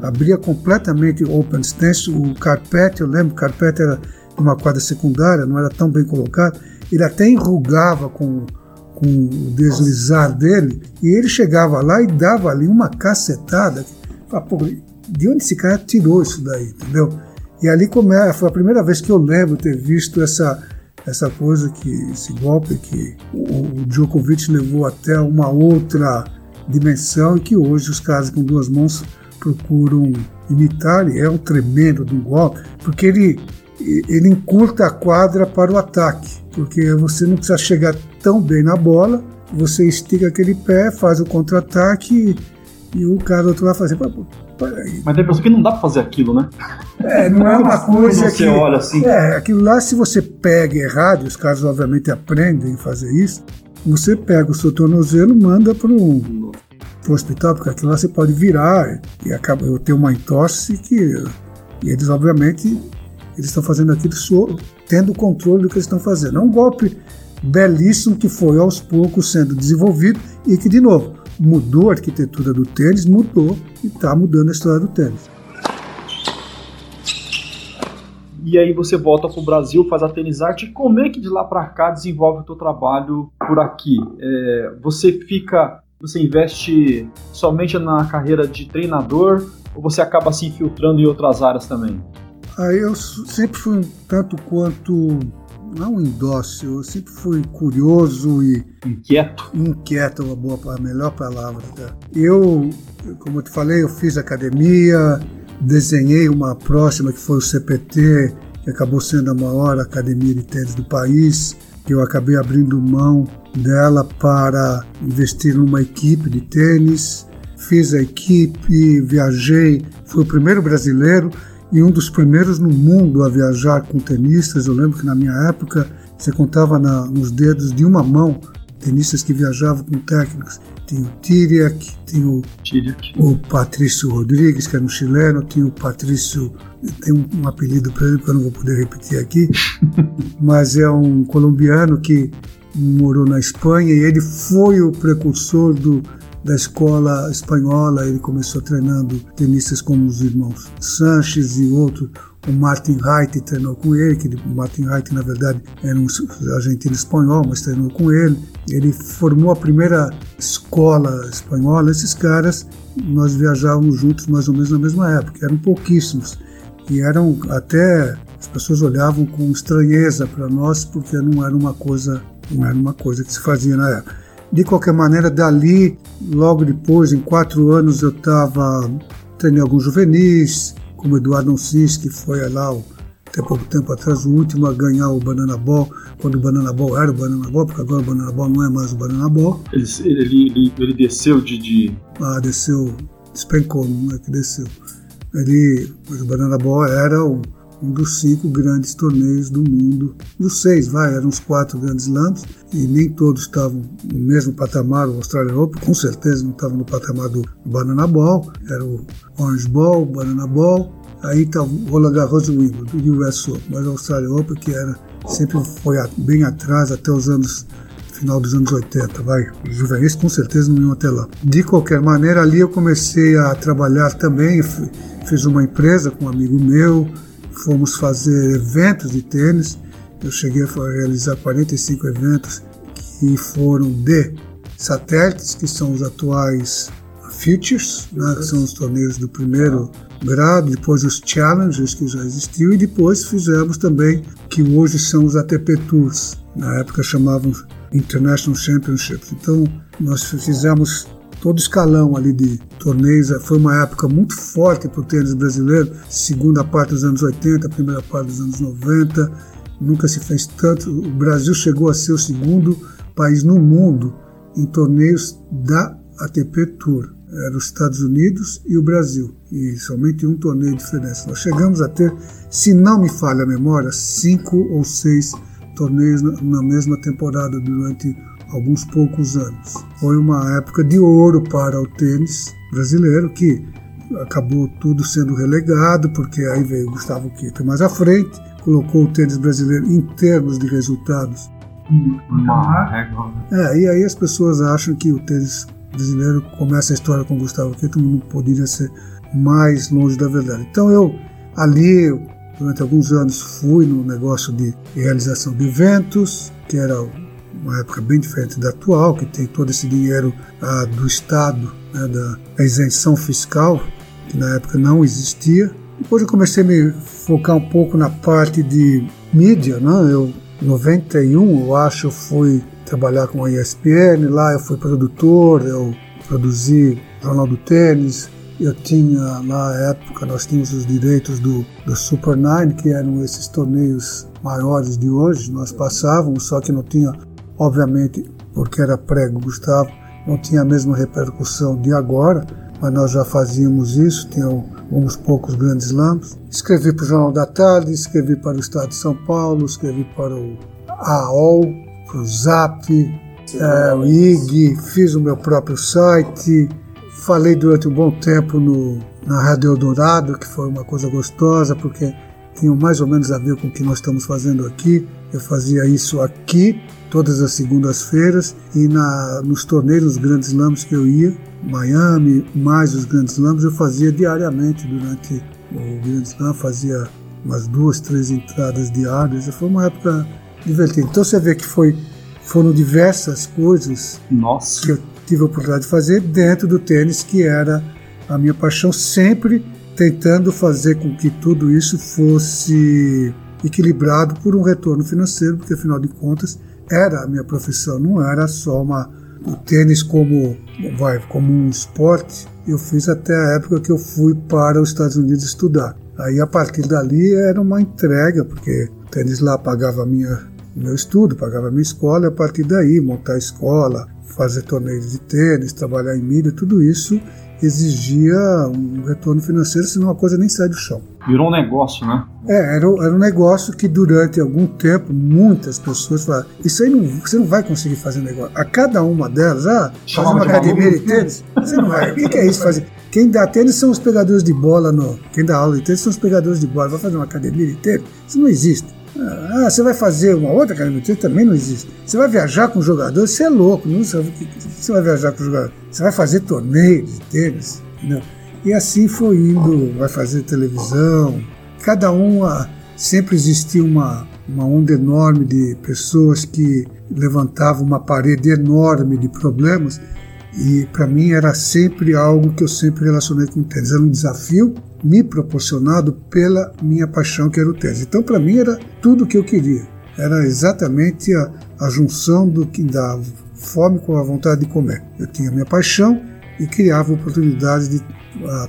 abria completamente o open stance. O carpete, eu lembro, o carpete era uma quadra secundária, não era tão bem colocado. Ele até enrugava com, com o deslizar dele e ele chegava lá e dava ali uma cacetada. de onde esse cara tirou isso daí, entendeu? E ali come, foi a primeira vez que eu lembro ter visto essa, essa coisa, que esse golpe que o, o Djokovic levou até uma outra dimensão e que hoje os caras com duas mãos procuram imitar. E é um tremendo do golpe, porque ele, ele encurta a quadra para o ataque, porque você não precisa chegar tão bem na bola, você estica aquele pé, faz o contra-ataque e, e o cara do outro vai fazer. Mas tem pessoa que não dá pra fazer aquilo, né? É, não é uma coisa você que. olha assim. É, aquilo lá, se você pega errado, os caras obviamente aprendem a fazer isso, você pega o seu tornozelo manda para um pro hospital, porque aquilo lá você pode virar e acaba eu ter uma entorse que e eles obviamente eles estão fazendo aquilo tendo controle do que eles estão fazendo. É um golpe belíssimo que foi aos poucos sendo desenvolvido e que de novo mudou a arquitetura do tênis, mudou e está mudando a história do tênis. E aí você volta para o Brasil, faz a Tênis Arte. Como é que de lá para cá desenvolve o teu trabalho por aqui? É, você fica, você investe somente na carreira de treinador ou você acaba se infiltrando em outras áreas também? Aí eu sempre fui um tanto quanto não indócil, eu sempre fui curioso e. Inquieto? Inquieto é a, boa, a melhor palavra. Tá? Eu, como eu te falei, eu fiz academia, desenhei uma próxima que foi o CPT, que acabou sendo a maior academia de tênis do país, que eu acabei abrindo mão dela para investir numa equipe de tênis. Fiz a equipe, viajei, fui o primeiro brasileiro e um dos primeiros no mundo a viajar com tenistas. Eu lembro que na minha época você contava na, nos dedos de uma mão tenistas que viajavam com técnicos. Tinha o Tiriak, tinha o, o Patrício Rodrigues, que era um chileno, tinha o Patrício, tem um, um apelido para ele que eu não vou poder repetir aqui, mas é um colombiano que morou na Espanha e ele foi o precursor do, da escola espanhola, ele começou treinando tenistas como os irmãos Sanches e outros. O Martin Reit treinou com ele, que o Martin Reit, na verdade, era um argentino espanhol, mas treinou com ele. Ele formou a primeira escola espanhola. Esses caras, nós viajávamos juntos mais ou menos na mesma época, eram pouquíssimos. E eram até as pessoas olhavam com estranheza para nós porque não era uma coisa não era uma coisa que se fazia na época de qualquer maneira, dali, logo depois, em quatro anos, eu estava treinando alguns juvenis, como Eduardo Onsis, que foi lá até pouco tempo atrás o último a ganhar o Banana Ball, quando o Banana Ball era o Banana Ball, porque agora o Banana Ball não é mais o Banana Ball. Ele, ele, ele, ele desceu de, de, Ah, desceu, despencou, não é que desceu. Ele, o Banana Ball era o um dos cinco grandes torneios do mundo. Dos seis, vai, eram os quatro grandes slams, e nem todos estavam no mesmo patamar. O Australian Open, com certeza, não estava no patamar do Banana Ball, era o Orange Ball, Banana Ball, aí estava o Roland Garros e o Wimbledon, e o US Open, mas o Australian Open, que era, sempre foi bem atrás, até os anos final dos anos 80, vai. Os juvenis com certeza não iam até lá. De qualquer maneira, ali eu comecei a trabalhar também, fiz uma empresa com um amigo meu, fomos fazer eventos de tênis. Eu cheguei a realizar 45 eventos que foram de satélites, que são os atuais Futures, né, que são os torneios do primeiro grado, depois os Challenges que já existiu e depois fizemos também que hoje são os ATP Tours, na época chamavam International Championships. Então nós fizemos todo escalão ali de torneios. Foi uma época muito forte para o tênis brasileiro, segunda parte dos anos 80, primeira parte dos anos 90. Nunca se fez tanto. O Brasil chegou a ser o segundo país no mundo em torneios da ATP Tour. Era os Estados Unidos e o Brasil, e somente um torneio de diferença. Nós chegamos a ter, se não me falha a memória, cinco ou seis torneios na mesma temporada durante alguns poucos anos. Foi uma época de ouro para o tênis brasileiro que acabou tudo sendo relegado, porque aí veio Gustavo Quito mais à frente, colocou o tênis brasileiro em termos de resultados. É, e aí as pessoas acham que o tênis brasileiro começa a história com Gustavo Quito, não poderia ser mais longe da verdade. Então eu ali durante alguns anos fui no negócio de realização de eventos, que era uma época bem diferente da atual, que tem todo esse dinheiro ah, do Estado, né, da isenção fiscal, que na época não existia. Depois eu comecei a me focar um pouco na parte de mídia, né? Eu, em 91, eu acho, fui trabalhar com a ESPN, lá eu fui produtor, eu produzi Jornal do Tênis, eu tinha, na época, nós tínhamos os direitos do, do Super Nine, que eram esses torneios maiores de hoje, nós passávamos, só que não tinha Obviamente, porque era prego Gustavo, não tinha a mesma repercussão de agora, mas nós já fazíamos isso, tinha alguns poucos grandes lambos. Escrevi para o Jornal da Tarde, escrevi para o Estado de São Paulo, escrevi para o AOL, para o Zap, é, o IG, fiz o meu próprio site, falei durante um bom tempo no, na Rádio Eldorado, que foi uma coisa gostosa, porque tinha mais ou menos a ver com o que nós estamos fazendo aqui. Eu fazia isso aqui todas as segundas-feiras e na, nos torneios, grandes slams que eu ia, Miami, mais os grandes slams, eu fazia diariamente durante o grande slam, fazia umas duas, três entradas diárias. Foi uma época divertida. Então você vê que foi, foram diversas coisas Nossa. que eu tive a oportunidade de fazer dentro do tênis, que era a minha paixão, sempre tentando fazer com que tudo isso fosse equilibrado por um retorno financeiro, porque afinal de contas era a minha profissão, não era só uma, o tênis como, vai, como um esporte. Eu fiz até a época que eu fui para os Estados Unidos estudar. Aí a partir dali era uma entrega, porque o tênis lá pagava minha, meu estudo, pagava minha escola, a partir daí montar escola, fazer torneios de tênis, trabalhar em mídia, tudo isso exigia um retorno financeiro, senão a coisa nem sai do chão. Virou um negócio, né? É, era, era um negócio que durante algum tempo muitas pessoas falaram: Isso aí não, você não vai conseguir fazer negócio. A cada uma delas, ah, fazer uma academia de tênis, você não vai. O que, que é isso fazer? Quem dá tênis são os pegadores de bola, no, quem dá aula de tênis são os pegadores de bola. Vai fazer uma academia de tênis? Isso não existe. Ah, você vai fazer uma outra academia de tênis? Também não existe. Você vai viajar com jogadores? Você é louco. Não sabe você vai viajar com jogadores. Você vai fazer torneios de tênis? E assim foi indo, vai fazer televisão. Cada uma sempre existia uma, uma onda enorme de pessoas que levantavam uma parede enorme de problemas e para mim era sempre algo que eu sempre relacionei com o tênis. Era um desafio me proporcionado pela minha paixão que era o tênis. Então para mim era tudo o que eu queria. Era exatamente a, a junção do que da fome com a vontade de comer. Eu tinha minha paixão e criava oportunidades de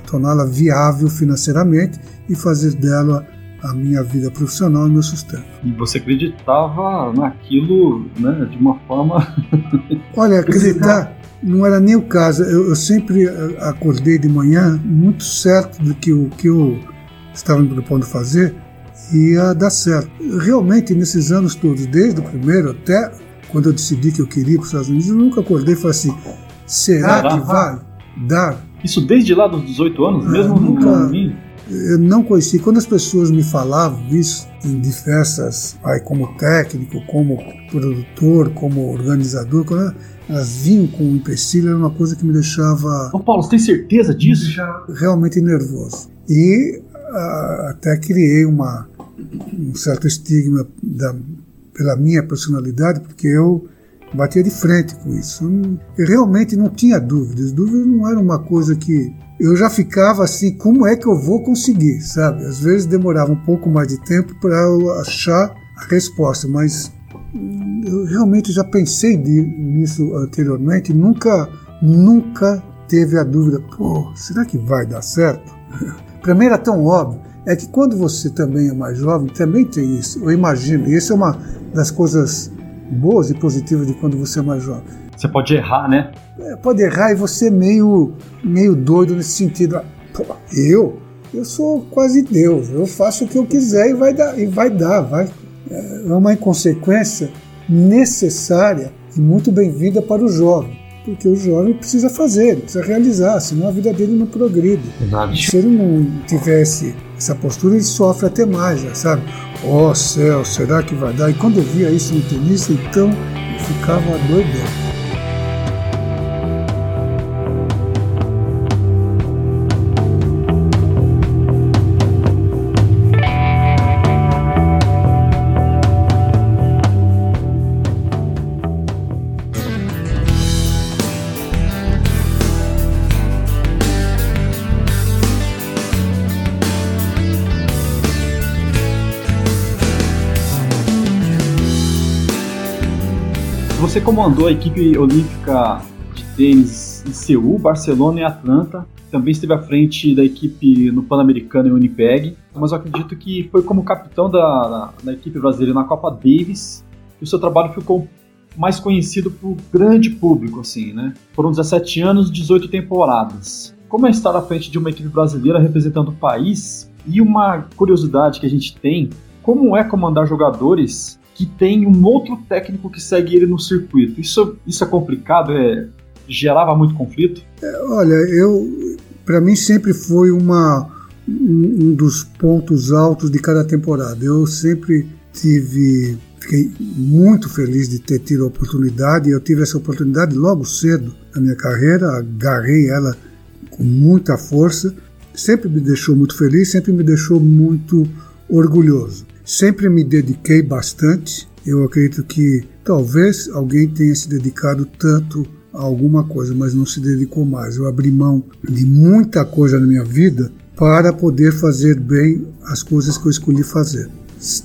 torná-la viável financeiramente e fazer dela a minha vida profissional e meu sustento. E você acreditava naquilo né, de uma forma. Olha, acreditar não era nem o caso. Eu, eu, sempre acordei de manhã muito certo do que o que eu estava me propondo fazer ia dar certo. Realmente, nesses anos todos, desde o primeiro até quando eu decidi que eu queria ir para os Estados Unidos, eu nunca acordei e falei assim: será que vai dar? Isso desde lá dos 18 anos, é, mesmo nunca, no Eu não conheci. Quando as pessoas me falavam isso, em diversas, aí, como técnico, como produtor, como organizador, elas vinham com um empecilho, era uma coisa que me deixava. Ô Paulo, você tem certeza disso? Realmente nervoso. E uh, até criei uma, um certo estigma da, pela minha personalidade, porque eu batia de frente com isso. Eu realmente não tinha dúvidas. Dúvidas não era uma coisa que eu já ficava assim, como é que eu vou conseguir, sabe? Às vezes demorava um pouco mais de tempo para eu achar a resposta, mas hum, eu realmente já pensei nisso anteriormente, nunca, nunca teve a dúvida, pô, será que vai dar certo? para mim era tão óbvio. É que quando você também é mais jovem, também tem isso. Eu imagino, e isso é uma das coisas boas e positivas de quando você é mais jovem. Você pode errar, né? É, pode errar e você é meio, meio doido nesse sentido. Ah, pô, eu? Eu sou quase Deus. Eu faço o que eu quiser e vai dar. E vai dar vai. É uma inconsequência necessária e muito bem-vinda para o jovem. Porque o jovem precisa fazer, precisa realizar, senão a vida dele não progride. Se ele não tivesse essa postura, ele sofre até mais, sabe? Oh céu, será que vai dar? E quando eu via isso no tenista, então eu ficava doidão. Você comandou a equipe olímpica de tênis em Seul, Barcelona e Atlanta. Também esteve à frente da equipe no Pan-Americano e Unipeg. Mas eu acredito que foi como capitão da, da equipe brasileira na Copa Davis que o seu trabalho ficou mais conhecido por grande público, assim, né? Foram 17 anos, 18 temporadas. Como é estar à frente de uma equipe brasileira representando o país? E uma curiosidade que a gente tem, como é comandar jogadores que tem um outro técnico que segue ele no circuito. Isso, isso é complicado? É, gerava muito conflito? É, olha, eu para mim sempre foi uma um, um, dos pontos altos de cada temporada. Eu sempre tive fiquei muito feliz de ter tido a oportunidade. Eu tive essa oportunidade logo cedo na minha carreira, agarrei ela com muita força. Sempre me deixou muito feliz, sempre me deixou muito orgulhoso. Sempre me dediquei bastante. Eu acredito que talvez alguém tenha se dedicado tanto a alguma coisa, mas não se dedicou mais. Eu abri mão de muita coisa na minha vida para poder fazer bem as coisas que eu escolhi fazer.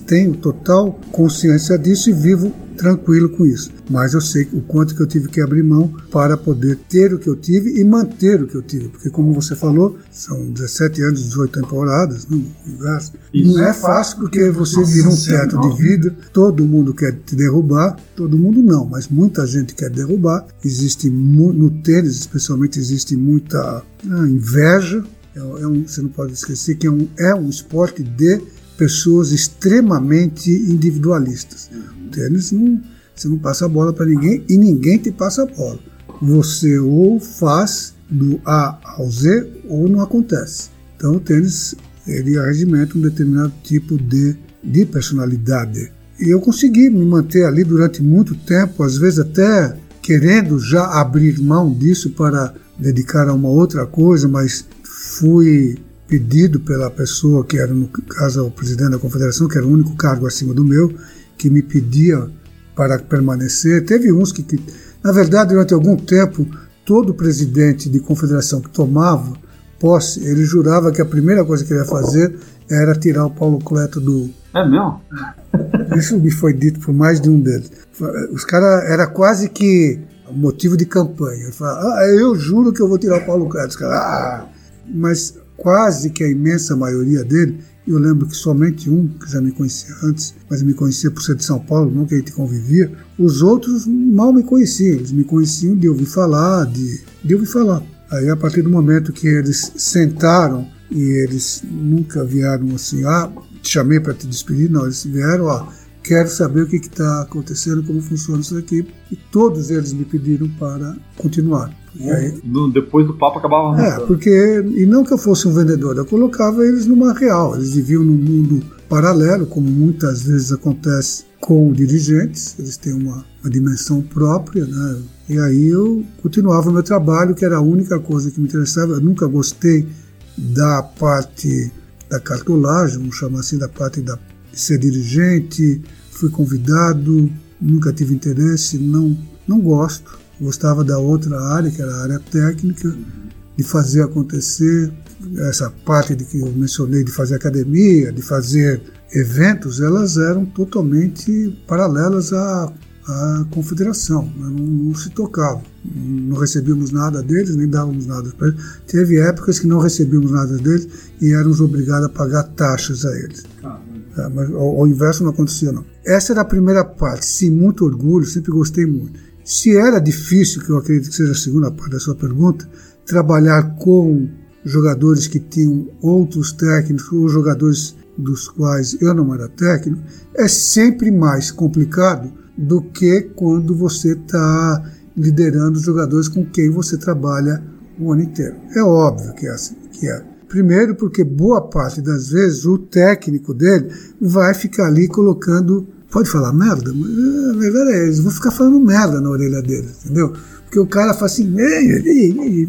Tenho total consciência disso e vivo tranquilo com isso. Mas eu sei o quanto que eu tive que abrir mão para poder ter o que eu tive e manter o que eu tive. Porque, como você falou, são 17 anos, 18 temporadas no universo. Não é fácil porque você vira um teto de vida, todo mundo quer te derrubar, todo mundo não, mas muita gente quer derrubar. Existe no tênis, especialmente, existe muita ah, inveja. É, é um, você não pode esquecer que é um, é um esporte de pessoas extremamente individualistas. O tênis não, você não passa a bola para ninguém e ninguém te passa a bola. Você ou faz do A ao Z ou não acontece. Então o tênis ele arregimenta um determinado tipo de, de personalidade. E eu consegui me manter ali durante muito tempo, às vezes até querendo já abrir mão disso para dedicar a uma outra coisa, mas fui pedido pela pessoa que era, no caso, o presidente da confederação, que era o único cargo acima do meu, que me pedia para permanecer. Teve uns que, que na verdade, durante algum tempo, todo presidente de confederação que tomava posse, ele jurava que a primeira coisa que ele ia fazer era tirar o Paulo Cleto do. É mesmo? Isso me foi dito por mais de um deles. Os caras era quase que motivo de campanha. Ele falava, ah, eu juro que eu vou tirar o Paulo Cleto. Os caras, ah. Mas quase que a imensa maioria dele, eu lembro que somente um, que já me conhecia antes, mas me conhecia por ser de São Paulo, que a gente convivia, os outros mal me conheciam, eles me conheciam de ouvir falar, de, de ouvir falar. Aí a partir do momento que eles sentaram e eles nunca vieram assim, ah, te chamei para te despedir, não, eles vieram, ó, quero saber o que está acontecendo, como funciona isso aqui. E todos eles me pediram para continuar. Aí, depois do papo acabava. É, porque. E não que eu fosse um vendedor, eu colocava eles numa real. Eles viviam num mundo paralelo, como muitas vezes acontece com dirigentes, eles têm uma, uma dimensão própria, né? E aí eu continuava o meu trabalho, que era a única coisa que me interessava. Eu nunca gostei da parte da cartolagem, vamos chamar assim, da parte da, de ser dirigente. Fui convidado, nunca tive interesse, não, não gosto gostava da outra área, que era a área técnica, de fazer acontecer. Essa parte de que eu mencionei de fazer academia, de fazer eventos, elas eram totalmente paralelas à, à confederação, né? não, não, se tocavam. Não recebíamos nada deles, nem dávamos nada para eles. Teve épocas que não recebíamos nada deles e éramos obrigados a pagar taxas a eles. É, mas ao, ao inverso não acontecia, não. Essa era a primeira parte. Sim, muito orgulho, sempre gostei muito. Se era difícil, que eu acredito que seja a segunda parte da sua pergunta, trabalhar com jogadores que tinham outros técnicos ou jogadores dos quais eu não era técnico, é sempre mais complicado do que quando você está liderando jogadores com quem você trabalha o ano inteiro. É óbvio que é assim. Que é. Primeiro, porque boa parte das vezes o técnico dele vai ficar ali colocando. Pode falar merda? Mas eh, a verdade é, eles vão ficar falando merda na orelha dele, entendeu? Porque o cara fala assim,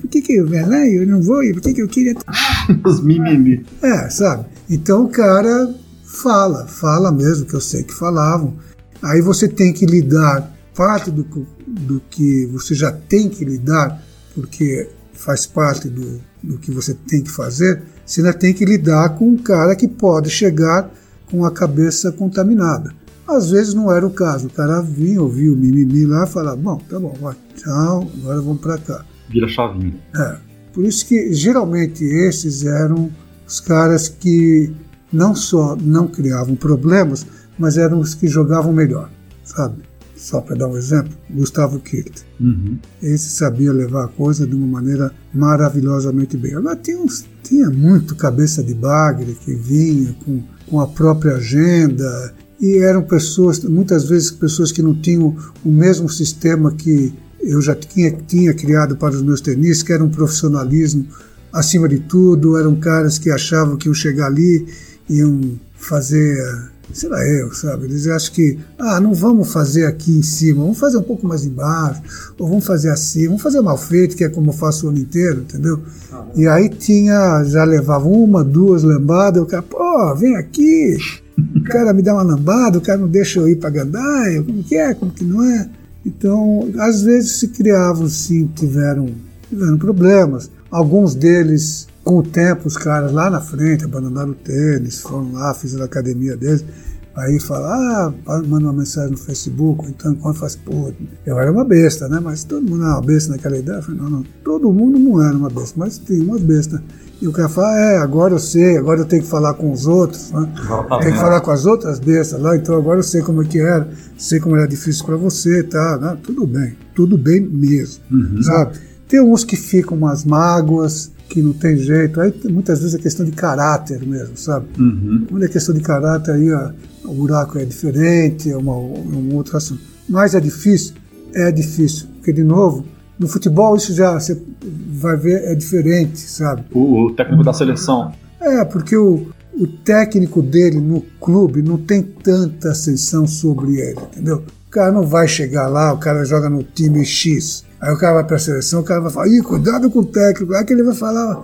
por que, que eu, eu não vou, por que, que eu queria. Os mimimi. É, sabe? Então o cara fala, fala mesmo, que eu sei que falavam. Aí você tem que lidar, parte do, do que você já tem que lidar, porque faz parte do, do que você tem que fazer, você ainda tem que lidar com um cara que pode chegar com a cabeça contaminada. Às vezes não era o caso, o cara vinha, ouvia o mimimi lá e falava: Bom, tá bom, vai, tchau, agora vamos para cá. Vira chavinha. É. Por isso que geralmente esses eram os caras que não só não criavam problemas, mas eram os que jogavam melhor, sabe? Só para dar um exemplo, Gustavo Kirt. Uhum. Esse sabia levar a coisa de uma maneira maravilhosamente bem. Agora tinha, uns, tinha muito cabeça de bagre que vinha com, com a própria agenda e eram pessoas, muitas vezes pessoas que não tinham o mesmo sistema que eu já tinha, tinha criado para os meus tenistas, que era um profissionalismo acima de tudo, eram caras que achavam que iam chegar ali, iam fazer, sei lá eu, sabe? Eles acham que, ah, não vamos fazer aqui em cima, vamos fazer um pouco mais embaixo, ou vamos fazer assim, vamos fazer mal feito, que é como eu faço o ano inteiro, entendeu? Ah, e aí tinha, já levava uma, duas lambadas, o cara, pô, vem aqui, o cara me dá uma lambada, o cara não deixa eu ir para Gandaia, como que é, como que não é. Então, às vezes se criavam, sim, tiveram, tiveram problemas. Alguns deles, com o tempo, os caras lá na frente abandonaram o tênis, foram lá, fizeram a academia deles. Aí fala, ah, manda uma mensagem no Facebook, então quando faz, pô, eu era uma besta, né? Mas todo mundo era uma besta naquela ideia. Eu falei, não, não, todo mundo não era uma besta, mas tem umas bestas. E o cara fala, é, agora eu sei, agora eu tenho que falar com os outros, né? Tem que falar com as outras bestas lá, então agora eu sei como é que era, sei como era difícil para você, tá? Né? Tudo bem, tudo bem mesmo, uhum. sabe? Tem uns que ficam umas mágoas, que não tem jeito, aí muitas vezes é questão de caráter mesmo, sabe? Uhum. Quando é questão de caráter, aí ó, o buraco é diferente, é, uma, um outro assunto. Mas é difícil? É difícil, porque de novo, no futebol isso já você vai ver é diferente, sabe? O, o técnico da seleção. É, porque o, o técnico dele no clube não tem tanta ascensão sobre ele, entendeu? O cara não vai chegar lá, o cara joga no time X. Aí o cara vai para a seleção, o cara vai falar, Ih, cuidado com o técnico, aí que ele vai falar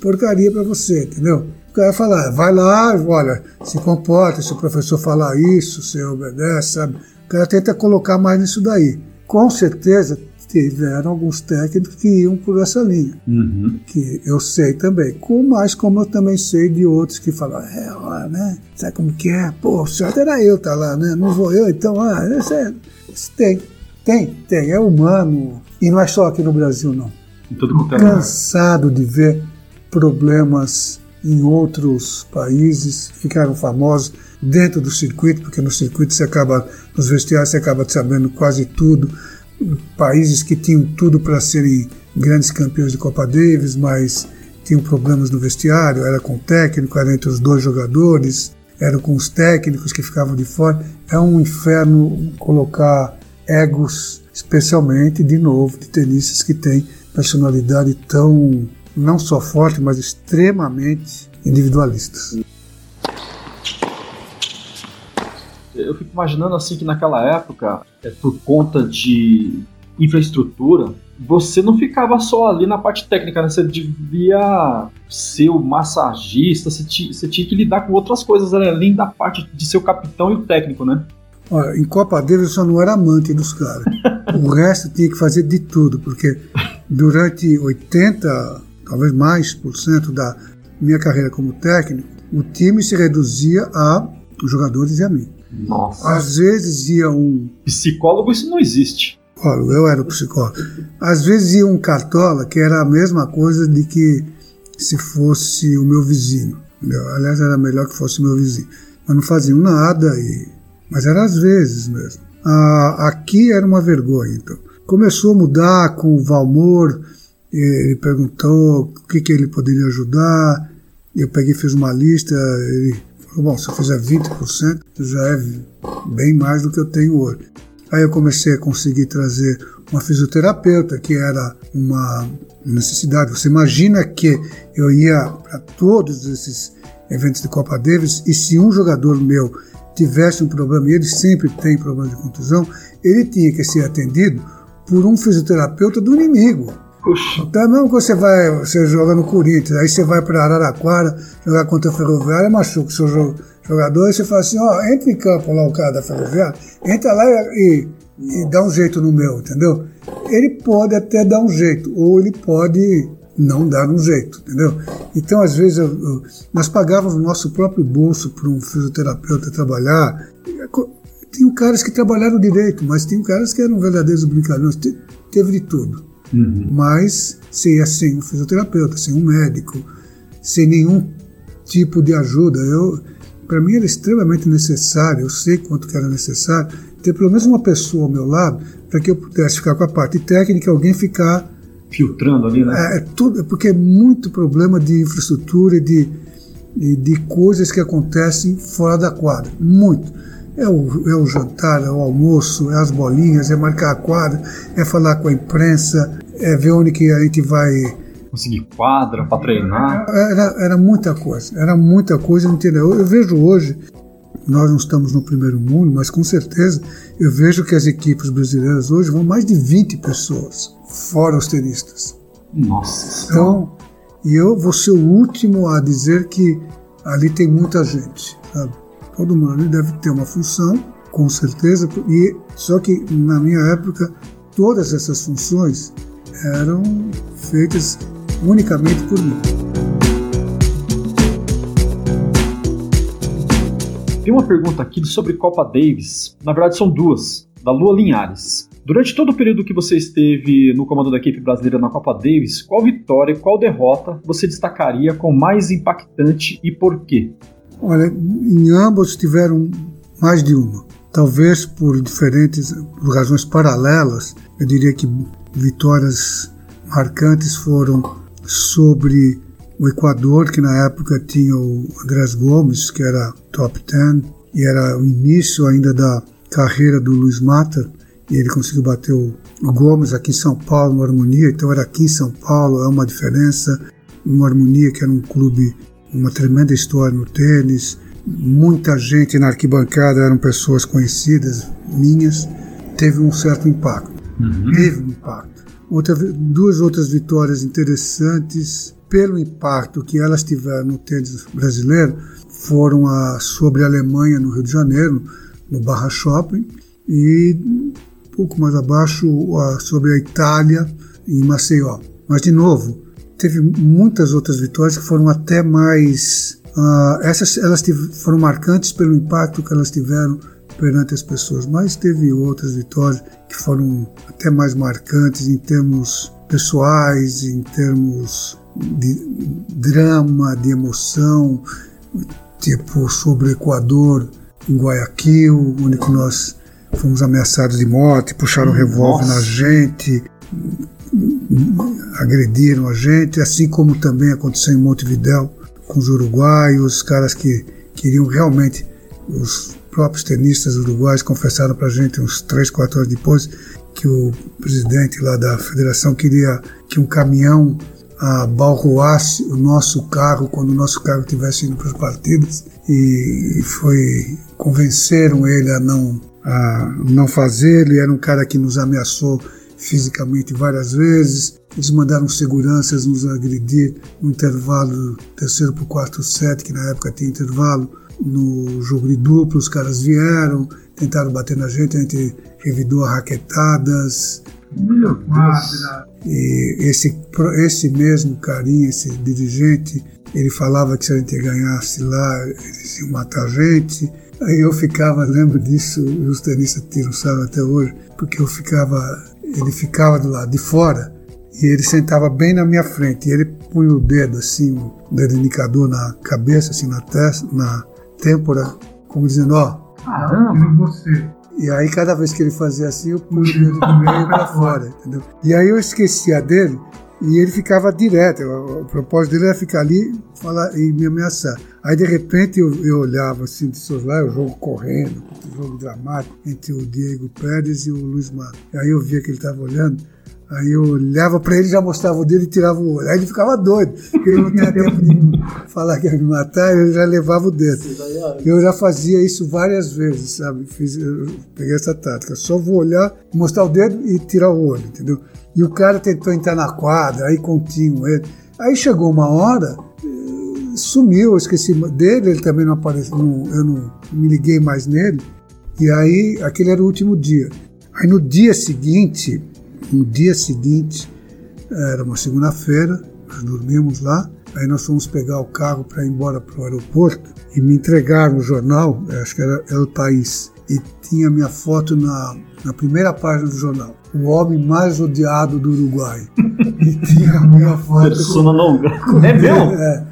porcaria para você, entendeu? O cara vai falar, vai lá, olha, se comporta, se o professor falar isso, você obedece, sabe? O cara tenta colocar mais nisso daí. Com certeza tiveram alguns técnicos que iam por essa linha, uhum. que eu sei também. Com mais como eu também sei de outros que falam, é, ó, né? Sabe como que é? Pô, o certo era eu tá lá, né? Não vou eu, então, ah, isso, é, isso tem, tem, tem, é humano. E não é só aqui no Brasil, não. Cansado de ver problemas em outros países, ficaram famosos dentro do circuito, porque no circuito você acaba, nos vestiários você acaba sabendo quase tudo países que tinham tudo para serem grandes campeões de Copa Davis, mas tinham problemas no vestiário, era com o técnico, era entre os dois jogadores, era com os técnicos que ficavam de fora. É um inferno colocar egos, especialmente, de novo, de tenistas que têm personalidade tão, não só forte, mas extremamente individualistas. eu fico imaginando assim que naquela época, é, por conta de infraestrutura, você não ficava só ali na parte técnica, né? Você devia ser o massagista, você, tinha, você tinha que lidar com outras coisas além da parte de ser o capitão e o técnico, né? Olha, em Copa Davis eu só não era amante dos caras. o resto tinha que fazer de tudo, porque durante 80, talvez mais por cento da minha carreira como técnico, o time se reduzia a jogadores e a mim. Nossa. Às vezes ia um. Psicólogo, isso não existe. Olha, eu era o psicólogo. Às vezes ia um cartola que era a mesma coisa de que se fosse o meu vizinho. Entendeu? Aliás, era melhor que fosse o meu vizinho. Mas não faziam nada, e... mas era às vezes mesmo. Ah, aqui era uma vergonha, então. Começou a mudar com o Valmor, ele perguntou o que, que ele poderia ajudar. Eu peguei fiz uma lista, ele bom, se eu fizer 20%, já é bem mais do que eu tenho hoje. Aí eu comecei a conseguir trazer uma fisioterapeuta, que era uma necessidade. Você imagina que eu ia para todos esses eventos de Copa Davis e se um jogador meu tivesse um problema, e ele sempre tem problema de contusão, ele tinha que ser atendido por um fisioterapeuta do inimigo. Puxa. Então, mesmo que você vai, você joga no Corinthians, aí você vai para Araraquara jogar contra a Ferroviária, machuca o seu jogador, aí você fala assim, ó, entra em campo lá o cara da Ferroviária, entra lá e, e dá um jeito no meu, entendeu? Ele pode até dar um jeito, ou ele pode não dar um jeito, entendeu? Então, às vezes, eu, eu, nós pagávamos o nosso próprio bolso para um fisioterapeuta trabalhar. Tinha caras que trabalharam direito, mas tinha caras que eram verdadeiros brincalhões. Te, teve de tudo. Uhum. Mas sem, sem um fisioterapeuta, sem um médico, sem nenhum tipo de ajuda. Eu, para mim era extremamente necessário, eu sei quanto que era necessário, ter pelo menos uma pessoa ao meu lado para que eu pudesse ficar com a parte técnica, alguém ficar filtrando ali, né? É, é tudo, porque é muito problema de infraestrutura e de, de, de coisas que acontecem fora da quadra. Muito. É o, é o jantar, é o almoço, é as bolinhas, é marcar a quadra, é falar com a imprensa, é ver onde que a gente vai. Conseguir quadra para treinar. Era, era muita coisa, era muita coisa, entendeu? Eu, eu vejo hoje, nós não estamos no primeiro mundo, mas com certeza eu vejo que as equipes brasileiras hoje vão mais de 20 pessoas fora os tenistas. Nossa. Então, e eu vou ser o último a dizer que ali tem muita gente, sabe? Todo ali deve ter uma função, com certeza, e só que na minha época todas essas funções eram feitas unicamente por mim. Tem uma pergunta aqui sobre Copa Davis. Na verdade, são duas, da Lua Linhares. Durante todo o período que você esteve no comando da equipe brasileira na Copa Davis, qual vitória e qual derrota você destacaria como mais impactante e por quê? Olha, em ambos tiveram mais de uma. Talvez por diferentes por razões paralelas, eu diria que vitórias marcantes foram sobre o Equador, que na época tinha o Andrés Gomes, que era top 10, e era o início ainda da carreira do Luiz Mata, e ele conseguiu bater o, Gomes aqui em São Paulo, no Harmonia, então era aqui em São Paulo, é uma diferença. No Harmonia, que era um clube, uma tremenda história no tênis, muita gente na arquibancada eram pessoas conhecidas, minhas, teve um certo impacto. Uhum. Teve um impacto. Outra, duas outras vitórias interessantes pelo impacto que elas tiveram no tênis brasileiro foram a sobre a Alemanha no Rio de Janeiro, no Barra Shopping, e pouco mais abaixo sobre a Itália em Maceió. Mas, de novo, teve muitas outras vitórias que foram até mais. Uh, essas elas foram marcantes pelo impacto que elas tiveram perante as pessoas, mas teve outras vitórias que foram até mais marcantes em termos pessoais, em termos de drama, de emoção, tipo sobre o Equador, em Guayaquil, onde nós fomos ameaçados de morte, puxaram um revólver na gente, agrediram a gente, assim como também aconteceu em Montevidéu com os uruguaios, os caras que queriam realmente, os próprios tenistas uruguaios confessaram para a gente uns 3, 4 horas depois que o presidente lá da federação queria que um caminhão abalroasse o nosso carro quando o nosso carro estivesse indo para as partidas e foi convenceram ele a não a não fazer. Ele era um cara que nos ameaçou fisicamente várias vezes. Eles mandaram seguranças nos agredir no intervalo terceiro para o quarto set, que na época tinha intervalo. No jogo de duplo, os caras vieram, tentaram bater na gente, a gente revidou raquetadas, Meu Deus. e esse, esse mesmo carinha, esse dirigente, ele falava que se a gente ganhasse lá, eles iam matar a gente. Aí eu ficava, lembro disso, os tenistas tiram sarro até hoje, porque eu ficava, ele ficava do lado de fora e ele sentava bem na minha frente. E ele punha o dedo assim, o dedo indicador na cabeça, assim, na testa, na têmpora, como dizendo, ó, Caramba, você. e aí cada vez que ele fazia assim, eu punha o dedo do meio para fora, entendeu? E aí eu esquecia dele e ele ficava direto. O, o propósito dele era ficar ali falar, e me ameaçar. Aí de repente eu, eu olhava assim de seus lá, o jogo correndo, o jogo dramático entre o Diego Pérez e o Luiz Mato. Aí eu via que ele estava olhando. Aí eu olhava para ele, já mostrava o dedo e tirava o olho. Aí ele ficava doido, porque ele não tinha tempo de falar que ia me matar, ele já levava o dedo. Eu já fazia isso várias vezes, sabe? Fiz, peguei essa tática. Só vou olhar, mostrar o dedo e tirar o olho, entendeu? E o cara tentou entrar na quadra, aí contínuo ele. Aí chegou uma hora, eh, sumiu, eu esqueci dele, ele também não apareceu, não- eu não me liguei mais nele. E aí, aquele era o último dia. Aí no dia seguinte, no dia seguinte, era uma segunda-feira, nós dormimos lá, aí nós fomos pegar o carro para ir embora para o aeroporto e me entregaram o jornal, acho que era El País, e tinha minha foto na, na primeira página do jornal. O homem mais odiado do Uruguai. E tinha a minha foto. Persona não. É mesmo? É.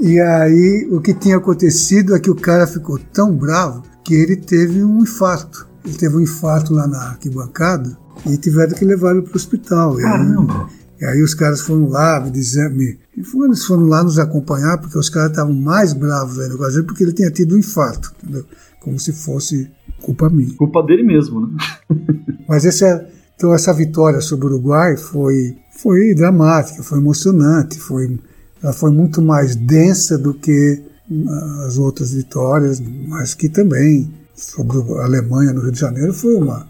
E aí o que tinha acontecido é que o cara ficou tão bravo que ele teve um infarto. Ele teve um infarto lá na arquibancada e tiveram que levar ele para o hospital. E aí, Caramba. e aí os caras foram lá me dizer, me, eles foram lá nos acompanhar porque os caras estavam mais bravos ainda com a gente porque ele tinha tido um infarto, entendeu? Como se fosse culpa minha. Culpa dele mesmo, né? Mas esse é, então essa vitória sobre o Uruguai foi, foi dramática, foi emocionante, foi, ela foi muito mais densa do que ah, as outras vitórias, mas que também sobre a Alemanha no Rio de Janeiro foi uma,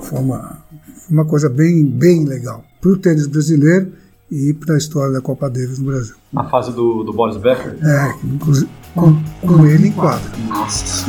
foi uma, uma coisa bem, bem legal para o tênis brasileiro e para a história da Copa Davis no Brasil. Na fase do, do Boris Becker. É, inclusive com, com ele em quadra. Nossa.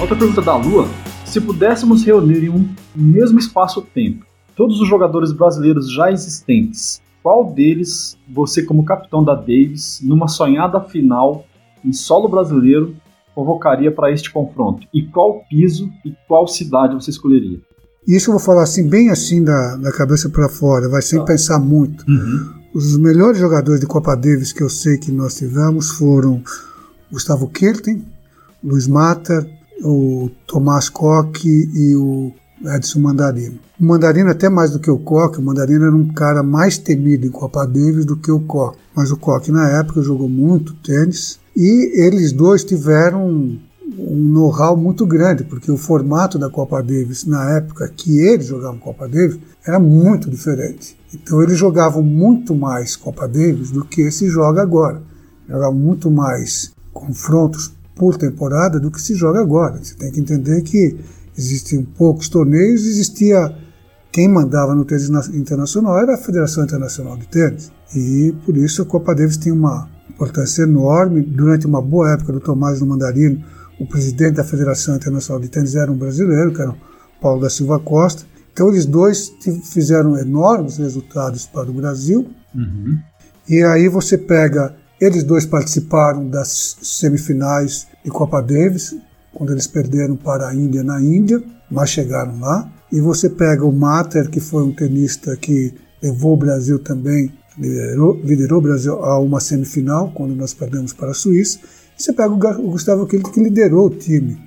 Outra pergunta da Lua: se pudéssemos reunir em um mesmo espaço-tempo todos os jogadores brasileiros já existentes, qual deles você, como capitão da Davis, numa sonhada final em solo brasileiro, convocaria para este confronto? E qual piso e qual cidade você escolheria? Isso eu vou falar assim, bem assim da, da cabeça para fora, vai sem pensar muito. Os melhores jogadores de Copa Davis que eu sei que nós tivemos foram Gustavo Kirten, Luiz Mata, o Tomás Koch e o Edson Mandarino. O Mandarino, até mais do que o Koch, o Mandarino era um cara mais temido em Copa Davis do que o Koch. Mas o Koch, na época, jogou muito tênis e eles dois tiveram um know-how muito grande, porque o formato da Copa Davis, na época que eles jogavam Copa Davis, era muito diferente. Então eles jogavam muito mais Copa Davis do que se joga agora. Jogavam muito mais confrontos por temporada do que se joga agora. Você tem que entender que existiam poucos torneios, existia quem mandava no tênis internacional era a Federação Internacional de Tênis. E por isso a Copa Davis tinha uma importância enorme. Durante uma boa época do Tomás do Mandarino, o presidente da Federação Internacional de Tênis era um brasileiro, que era o Paulo da Silva Costa. Então eles dois fizeram enormes resultados para o Brasil. Uhum. E aí você pega, eles dois participaram das semifinais de Copa Davis, quando eles perderam para a Índia na Índia, mas chegaram lá. E você pega o Mater, que foi um tenista que levou o Brasil também, liderou, liderou o Brasil a uma semifinal, quando nós perdemos para a Suíça. E você pega o Gustavo Kirten, que liderou o time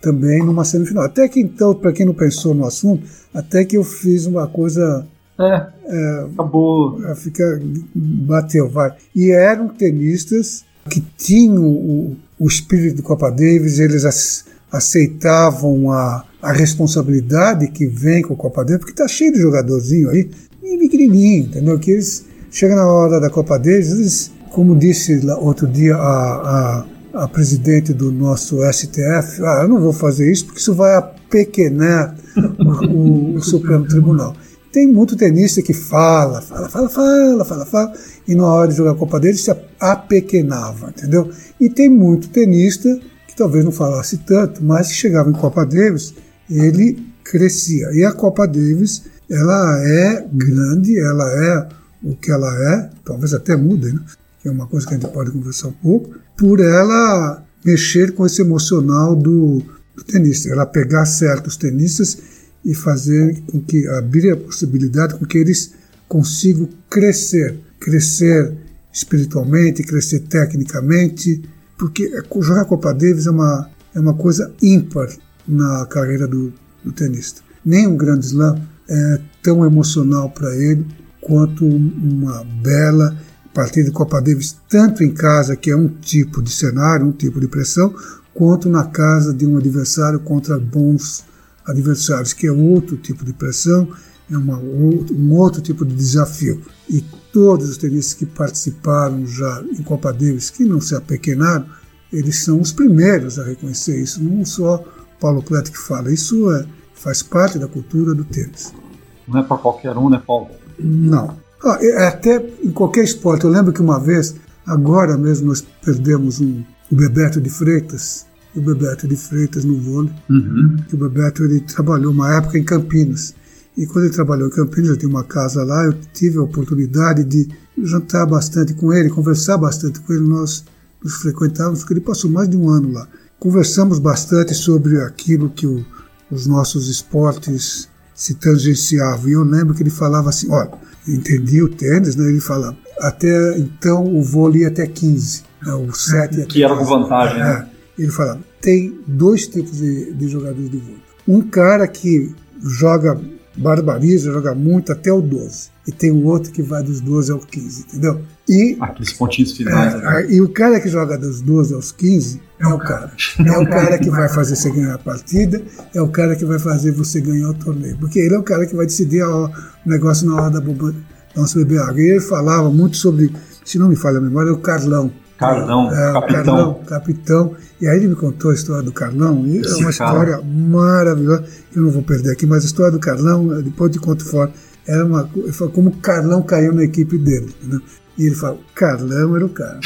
também numa semifinal. Até que então, para quem não pensou no assunto, até que eu fiz uma coisa. É, é acabou. Fica, bateu, vai. E eram tenistas que tinham o, o espírito de Copa Davis, eles aceitavam a, a responsabilidade que vem com a Copa Davis, porque tá cheio de jogadorzinho aí, e pequenininho, entendeu? Que eles chegam na hora da Copa Davis, eles, como disse outro dia a, a, a, presidente do nosso STF, ah, eu não vou fazer isso porque isso vai apequenar o, o, o Supremo Tribunal. Tem muito tenista que fala, fala, fala, fala, fala, fala, e na hora de jogar a Copa Davis se apequenava, entendeu? E tem muito tenista que talvez não falasse tanto, mas que chegava em Copa Davis, ele crescia. E a Copa Davis, ela é grande, ela é o que ela é, talvez até mude, né? que é uma coisa que a gente pode conversar um pouco, por ela mexer com esse emocional do, do tenista, ela pegar certos tenistas e fazer com que abrir a possibilidade com que eles consigam crescer, crescer espiritualmente, crescer tecnicamente, porque jogar Copa Davis é uma, é uma coisa ímpar na carreira do, do tenista. Nem um grande slam é tão emocional para ele quanto uma bela partida de Copa Davis, tanto em casa, que é um tipo de cenário, um tipo de pressão, quanto na casa de um adversário contra bons adversários, que é outro tipo de pressão, é uma, um outro tipo de desafio. E todos os tenistas que participaram já em Copa Davis, que não se apequenaram, eles são os primeiros a reconhecer isso, não só Paulo Cleto que fala, isso é, faz parte da cultura do tênis. Não é para qualquer um, né, Paulo? Não. Ah, é, até em qualquer esporte. Eu lembro que uma vez, agora mesmo, nós perdemos um, o Bebeto de Freitas, o Bebeto de Freitas no vôlei. Uhum. o Bebeto ele trabalhou uma época em Campinas. E quando ele trabalhou em Campinas, eu tinha uma casa lá, eu tive a oportunidade de jantar bastante com ele, conversar bastante com ele. Nós nos frequentávamos, porque ele passou mais de um ano lá. Conversamos bastante sobre aquilo que o, os nossos esportes se tangenciavam. E eu lembro que ele falava assim: olha, entendia o tênis, né? ele falava, até então o vôlei ia até 15, né? o 7 Que era com vantagem, né? Ele falava, tem dois tipos de, de jogadores de vôlei. Um cara que joga barbariza, joga muito até o 12. E tem o outro que vai dos 12 ao 15, entendeu? E, Aqueles pontinhos finais. É, né? E o cara que joga dos 12 aos 15 é o cara. É o cara que vai fazer você ganhar a partida, é o cara que vai fazer você ganhar o torneio. Porque ele é o cara que vai decidir o negócio na hora da bomba nosso bebê água. E ele falava muito sobre, se não me falha a memória, o Carlão. Carlão, é, capitão. Carlão, capitão. E aí ele me contou a história do Carlão, e é uma história cara. maravilhosa. Eu não vou perder aqui, mas a história do Carlão, depois de conto fora, era uma como o Carlão caiu na equipe dele. Né? E ele fala, Carlão era o cara.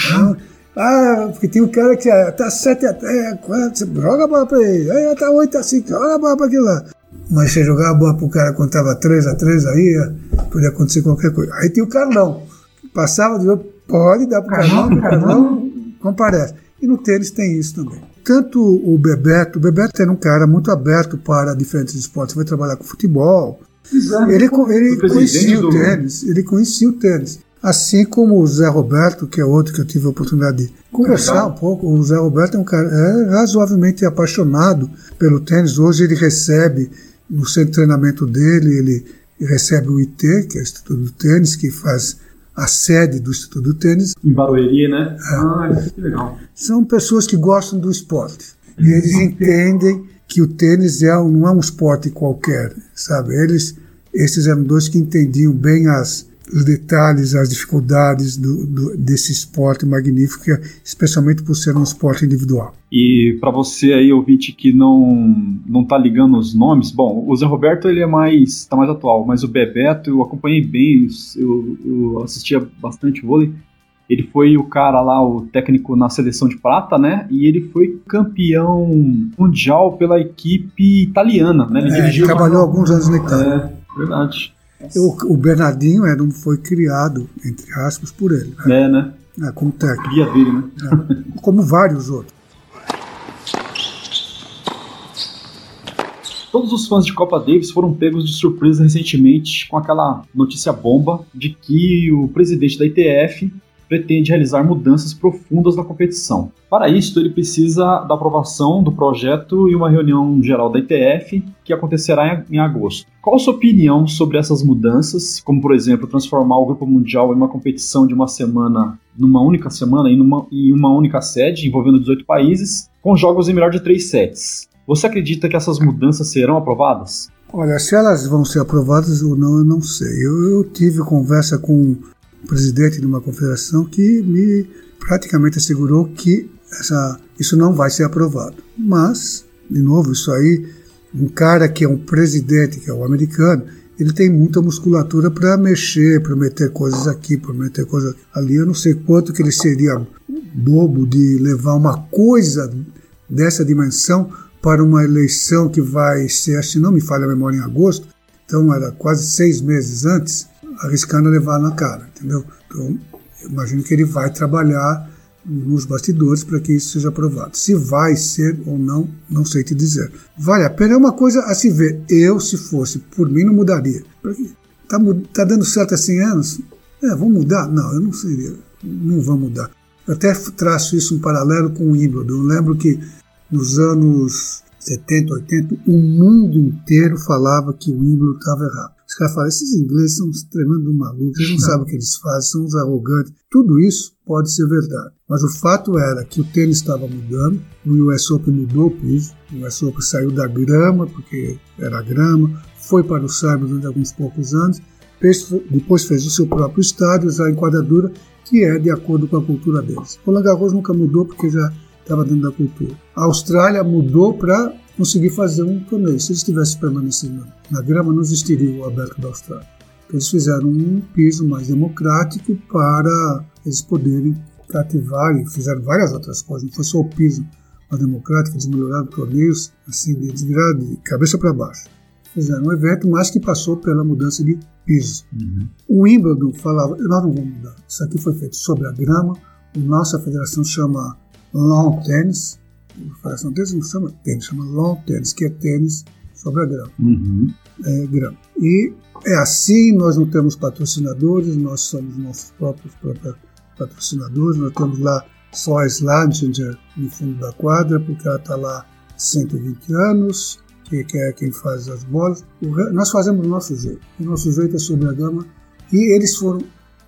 Ah, porque tem um cara que ah, tá 7 a 4, você joga a bola pra ele. Aí tá 8 a 5, joga a bola pra aquele lá. Mas você jogar a bola pro cara quando tava 3 a 3 aí, podia acontecer qualquer coisa. Aí tem o Carlão, que passava do jogo, pode dar pro Carlão, o Carlão comparece. E no tênis tem isso também. Tanto o Bebeto, o Bebeto era um cara muito aberto para diferentes esportes. Vai trabalhar com futebol. Exato. Ele, ele conhecia o tênis. Ele conhecia o tênis. Assim como o Zé Roberto, que é outro que eu tive a oportunidade de conversar um pouco. O Zé Roberto é um cara é razoavelmente apaixonado pelo tênis. Hoje ele recebe, no centro de treinamento dele, ele recebe o IT, que é o Instituto do Tênis, que faz a sede do Instituto do Tênis. Em Barueri, né? É. Ah, que legal. São pessoas que gostam do esporte. E eles entendem que o tênis é, não é um esporte qualquer, sabe? Eles, esses eram dois que entendiam bem as, os detalhes, as dificuldades do, do, desse esporte magnífico, especialmente por ser um esporte individual. E para você aí, ouvinte, que não não tá ligando os nomes, bom, o Zé Roberto ele é mais tá mais atual, mas o Bebeto eu acompanhei bem, eu, eu assistia bastante vôlei. Ele foi o cara lá, o técnico na seleção de prata, né? E ele foi campeão mundial pela equipe italiana, né? Ele é, dirigiu trabalhou uma... alguns anos na Itália. É, verdade. O, o Bernardinho era, foi criado, entre aspas, por ele. Né? É, né? É, como técnico. Cria dele, né? É, como vários outros. Todos os fãs de Copa Davis foram pegos de surpresa recentemente com aquela notícia bomba de que o presidente da ITF pretende realizar mudanças profundas na competição. Para isso, ele precisa da aprovação do projeto e uma reunião geral da ITF que acontecerá em agosto. Qual a sua opinião sobre essas mudanças, como por exemplo transformar o Grupo Mundial em uma competição de uma semana, numa única semana e numa, em uma única sede, envolvendo 18 países, com jogos em melhor de três sets? Você acredita que essas mudanças serão aprovadas? Olha, se elas vão ser aprovadas ou não, eu não sei. Eu, eu tive conversa com presidente de uma confederação que me praticamente assegurou que essa, isso não vai ser aprovado. Mas, de novo, isso aí, um cara que é um presidente, que é o americano, ele tem muita musculatura para mexer, para meter coisas aqui, para meter coisas ali. Eu não sei quanto que ele seria bobo de levar uma coisa dessa dimensão para uma eleição que vai ser, se não me falha a memória, em agosto, então era quase seis meses antes, arriscando levar na cara, entendeu? Então, eu imagino que ele vai trabalhar nos bastidores para que isso seja aprovado. Se vai ser ou não, não sei te dizer. Vale a pena, é uma coisa a se ver. Eu, se fosse por mim, não mudaria. Está tá dando certo há 100 anos? É, vamos mudar? Não, eu não seria. Não vamos mudar. Eu até traço isso um paralelo com o Wimbledon. Eu lembro que nos anos 70, 80, o mundo inteiro falava que o Wimbledon estava errado. Os caras falam, esses ingleses são tremendo malucos, eles não sabem o que eles fazem, são uns arrogantes. Tudo isso pode ser verdade. Mas o fato era que o tênis estava mudando, o US Open mudou o piso, o US Open saiu da grama, porque era grama, foi para o saibro durante alguns poucos anos, depois fez o seu próprio estádio, a enquadradura, que é de acordo com a cultura deles. O Garros nunca mudou porque já estava dentro da cultura. A Austrália mudou para conseguir fazer um torneio. Se eles tivessem permanecido na grama, não existiria o aberto da Austrália. Eles fizeram um piso mais democrático para eles poderem cativar e fizeram várias outras coisas. Não foi só o piso mais democrático, eles melhoraram torneios, assim, viraram de cabeça para baixo. Fizeram um evento, mas que passou pela mudança de piso. Uhum. O Wimbledon falava, nós não vamos mudar. Isso aqui foi feito sobre a grama. Nossa federação chama Lawn Tennis, Federação Tênis não chama tênis, chama lawn tênis, que é tênis sobre a grama. Uhum. É, grama. E é assim, nós não temos patrocinadores, nós somos nossos próprios, próprios patrocinadores, nós temos lá só a Slantinger no fundo da quadra, porque ela está lá 120 anos, que, que é quem faz as bolas. nós fazemos do nosso jeito. O nosso jeito é sobre a grama. E eles foram,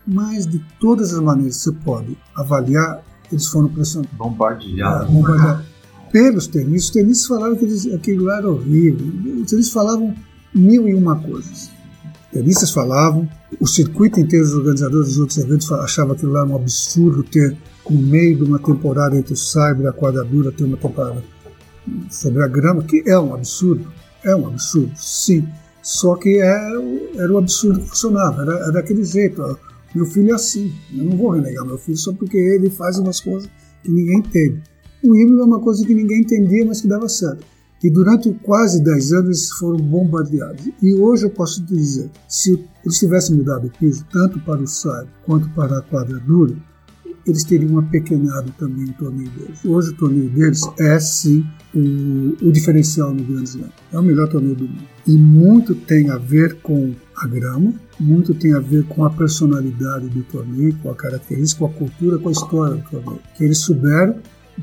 mais de todas as maneiras que você pode avaliar, eles foram pressionados. Bombardeados. É, bombardeados pelos tenistas. Os tenistas falavam que eles, aquilo lá era horrível. Os tenistas falavam mil e uma coisas. Os tenistas falavam, o circuito inteiro dos organizadores dos outros eventos achavam aquilo lá um absurdo ter, no meio de uma temporada entre o Cyber e a quadradura, ter uma temporada sobre a grama, que é um absurdo. É um absurdo, sim. Só que é, era o absurdo que funcionava, era, era daquele jeito. Ó. Meu filho é assim. Eu não vou renegar meu filho só porque ele faz umas coisas que ninguém entende. O híbrido é uma coisa que ninguém entendia, mas que dava certo. E durante quase 10 anos eles foram bombardeados. E hoje eu posso te dizer, se eles tivessem mudado o piso, tanto para o SAD quanto para a quadradura, eles teriam apequenado também o torneio deles. Hoje o torneio deles é sim o, o diferencial no Grand Slam. É o melhor torneio do mundo. E muito tem a ver com a grama, muito tem a ver com a personalidade do torneio, com a característica, com a cultura, com a história do torneio. Que eles souberam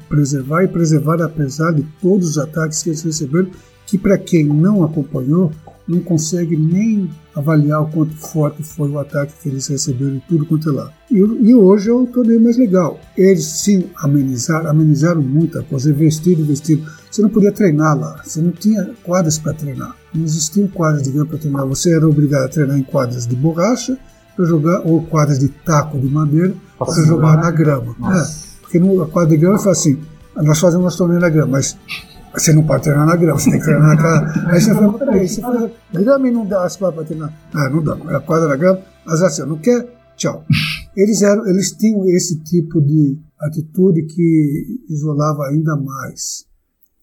preservar e preservar apesar de todos os ataques que eles receberam, que para quem não acompanhou, não consegue nem avaliar o quanto forte foi o ataque que eles receberam e tudo quanto é lá. E, e hoje é o torneio mais legal. Eles sim amenizaram, amenizaram muita coisa, investiram, investiram. Você não podia treinar lá, você não tinha quadras para treinar. Não existiam quadras de grama para treinar. Você era obrigado a treinar em quadras de borracha para jogar ou quadras de taco de madeira para jogar na grama. É. Porque no quadro de grama fala assim, nós fazemos nosso torneio na grama, mas você não pode treinar na grama, você tem que treinar na casa. Aí você fala, peraí, você faz grama e não dá as para treinar. Ah, não dá, é a quadra na grama, mas assim, não quer, tchau. Eles, eram, eles tinham esse tipo de atitude que isolava ainda mais.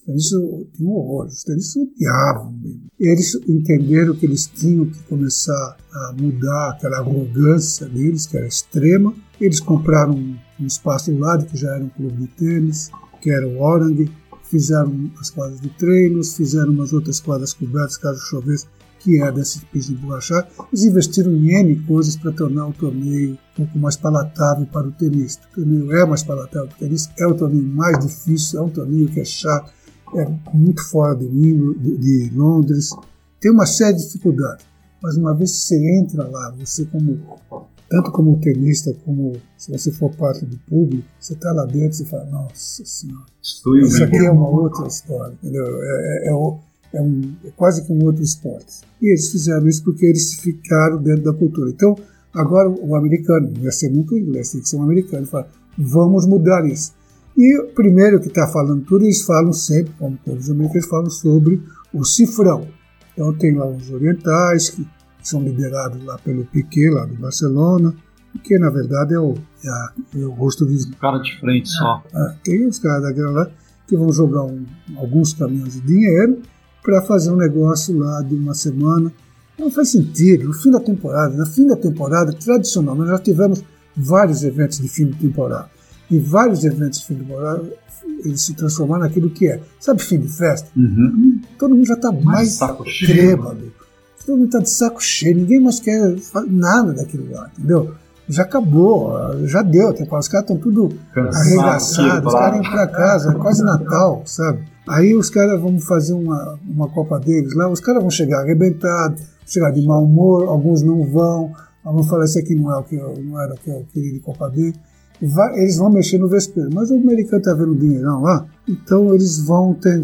Isso tinha um horror, os tenistas odiavam mesmo. Eles entenderam que eles tinham que começar a mudar aquela arrogância deles, que era extrema. Eles compraram um espaço do lado, que já era um clube de tênis, que era o Orang, fizeram as quadras de treinos, fizeram umas outras quadras cobertas, caso chovesse, que é desse piso de borrachar. Eles investiram em N coisas para tornar o torneio um pouco mais palatável para o tenista. O torneio é mais palatável para o tenista, é o torneio mais difícil, é um torneio que é chato, é muito fora de, de, de Londres, tem uma série de dificuldades. Mas uma vez que você entra lá, você como tanto como tenista, como se você for parte do público, você está lá dentro e fala, nossa senhora, isso aqui é uma outra história, entendeu? É, é, é, é, um, é, quase que um outro esporte. E eles fizeram isso porque eles ficaram dentro da cultura. Então, agora o americano, não ia ser nunca inglês, tem que ser um americano, fala, vamos mudar isso. E o primeiro que está falando tudo, eles falam sempre, como todos os americanos, falam sobre o cifrão. Então tem lá os orientais que são liderados lá pelo Piquet, lá do Barcelona, que na verdade é o, é, é o rosto de. cara de frente só. É, tem os caras daquela lá que vão jogar um, alguns caminhões de dinheiro para fazer um negócio lá de uma semana. Não faz sentido. No fim da temporada, na fim da temporada, tradicionalmente, nós já tivemos vários eventos de fim de temporada. E vários eventos de fim de temporada eles se transformaram naquilo que é. Sabe fim de festa? Uhum. Todo mundo já está mais trêbado. Todo mundo está de saco cheio. Ninguém mais quer nada daquilo lá, entendeu? Já acabou, já deu. Os caras estão tudo arregaçados, os caras indo para casa, é quase Natal, sabe? Aí os caras vão fazer uma, uma Copa deles lá, os caras vão chegar arrebentados, chegar de mau humor, alguns não vão, alguns falar, esse aqui não, é o que eu, não era o que eu queria de Copa dele vai, eles vão mexer no vespeiro. Mas o americano está vendo dinheirão lá, então eles vão ter,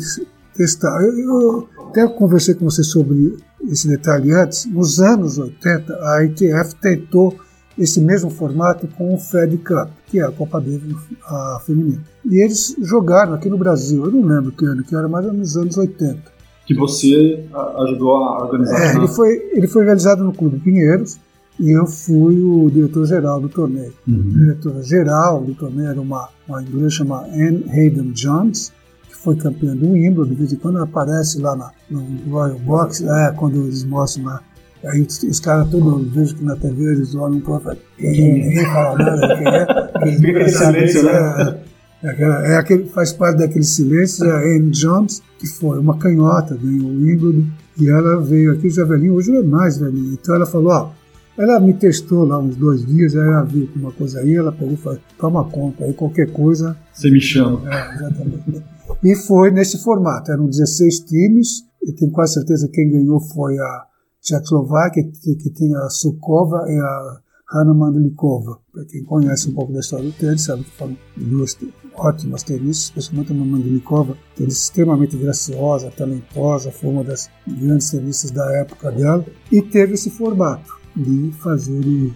testar. Eu, eu, até conversei com você sobre esse detalhe antes. Nos anos 80, a ITF tentou esse mesmo formato com o Fed Cup, que é a Copa dele a feminina. E eles jogaram aqui no Brasil, eu não lembro que ano que era, mas nos anos 80. Que você ajudou a organizar? É, ele foi, ele foi realizado no Clube Pinheiros, e eu fui o diretor-geral do torneio. Uhum. O diretor-geral do torneio era uma, uma inglesa chamada Anne Hayden Jones, que foi campeã do Wimbledon, de vez em quando aparece lá na, no Royal Box, é, quando eles mostram lá. Aí os, os caras todos, vejo que na TV eles olham para o ninguém fala nada, quem é, quem é, né? É, é, é, aquele, faz parte daquele silêncio, é a Anne Jones, que foi uma canhota, ganhou o Wimbledon, e ela veio aqui já velhinha, hoje ela é mais velhinha. Então ela falou, ó, ela me testou lá uns dois dias, aí ela viu uma coisa aí, ela pegou e falou, toma conta, aí qualquer coisa... Você me chama. É, exatamente. e foi nesse formato, eram 16 times, eu tenho quase certeza que quem ganhou foi a Tchecoslováquia, que, que tinha a Sukova e a Hanna Mandlikova. Para quem conhece um pouco da história do tênis, sabe que foram duas ótimas tenistas, especialmente a Mandlikova, tenis extremamente graciosa, talentosa, foi uma das grandes tenistas da época dela, e teve esse formato de fazer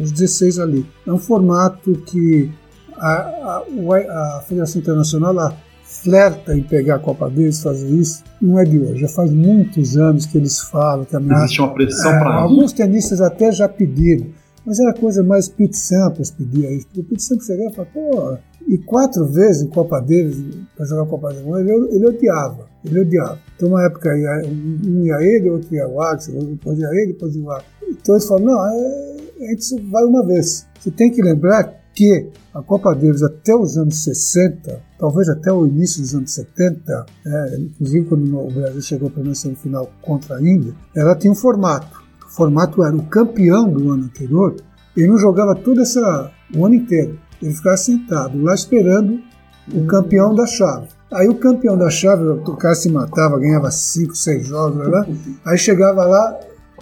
os 16 ali. É um formato que a, a, a Federação Internacional lá flerta em pegar a Copa deles, fazer isso, não é de hoje. Já faz muitos anos que eles falam que ameaça. Existe uma pressão é, para Alguns tenistas até já pediram, mas era coisa mais Pete Sampras pedir isso. O Pete Sampras chegava e falava, pô, e quatro vezes em Copa deles, para jogar a Copa deles, ele, ele odiava. Ele odiava. Então, uma época, um ia ele, outro ia o Axel, depois ia ele, depois ia o Axel. Então, eles falam, não, é, a gente vai uma vez. Você tem que lembrar que a Copa Davis até os anos 60, talvez até o início dos anos 70, é, inclusive quando o Brasil chegou para a semifinal contra a Índia, ela tinha um formato. O formato era o campeão do ano anterior, ele não jogava todo essa, o ano inteiro. Ele ficava sentado lá esperando o campeão da chave. Aí o campeão da chave, o cara se matava, ganhava 5, 6 jogos, lá, aí chegava lá,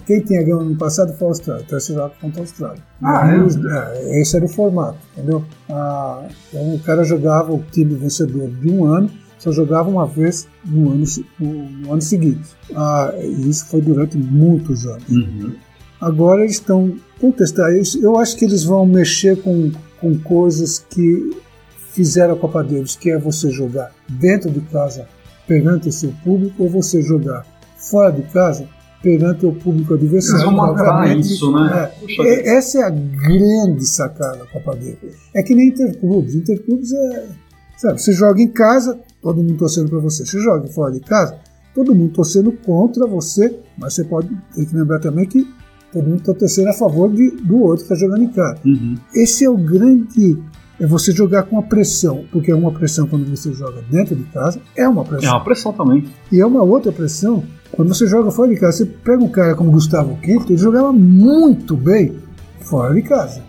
quem tinha ganho no passado foi a Austrália, você jogava contra a Austrália. Ah, é? É, esse era o formato, entendeu? Ah, então o cara jogava o time vencedor de um ano, só jogava uma vez no ano, no, no ano seguinte. Ah, e isso foi durante muitos anos. Uhum. Agora eles estão contestando. Eu acho que eles vão mexer com, com coisas que fizeram a Copa Davis, que é você jogar dentro de casa perante o seu público ou você jogar fora de casa perante o público adversário. Eles vão matar isso, né? É, essa é a grande sacada da Copa Davis. É que nem Interclubes. Interclubes é. Sabe, você joga em casa, todo mundo torcendo para você. Você joga fora de casa, todo mundo torcendo contra você, mas você pode ter que lembrar também que todo mundo está torcendo a favor de, do outro que está jogando em casa. Uhum. Esse é o grande é você jogar com a pressão, porque é uma pressão quando você joga dentro de casa, é uma pressão. É uma pressão também. E é uma outra pressão quando você joga fora de casa. Você pega um cara como Gustavo Quinto, ele jogava muito bem fora de casa.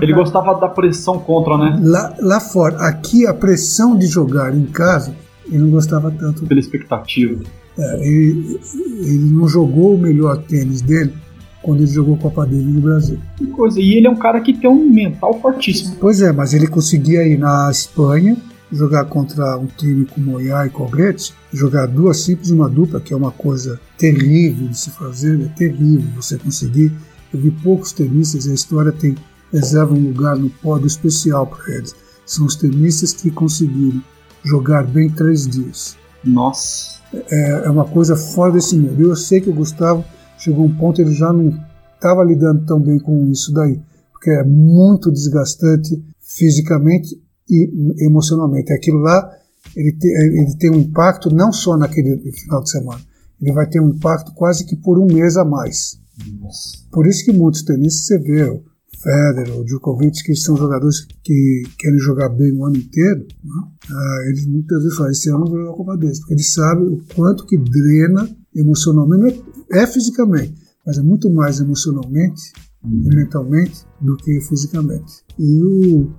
Ele gostava da pressão contra, né? Lá, lá fora. Aqui, a pressão de jogar em casa, ele não gostava tanto. Pela expectativa. É, ele, ele não jogou o melhor tênis dele quando ele jogou Copa dele no Brasil. Que coisa, e ele é um cara que tem um mental fortíssimo. Pois é, mas ele conseguia ir na Espanha jogar contra um time como Moyá e Cogretti, jogar duas simples e uma dupla, que é uma coisa terrível de se fazer, é terrível você conseguir. Eu vi poucos tenistas, a história tem reserva um lugar no pódio especial para eles. São os tenistas que conseguiram jogar bem três dias. Nossa! É, é uma coisa fora desse mundo. Eu sei que o Gustavo chegou um ponto ele já não estava lidando tão bem com isso daí, porque é muito desgastante fisicamente e emocionalmente. Aquilo lá ele, te, ele tem um impacto não só naquele final de semana, ele vai ter um impacto quase que por um mês a mais. Nossa. Por isso que muitos tenistas você vê, o Federer, o Djokovic, que são jogadores que querem jogar bem o ano inteiro, né? ah, eles muitas vezes falam, esse ano não vou jogar Copa desse, porque eles sabem o quanto que drena emocionalmente, é, é fisicamente, mas é muito mais emocionalmente uhum. e mentalmente do que fisicamente. E o,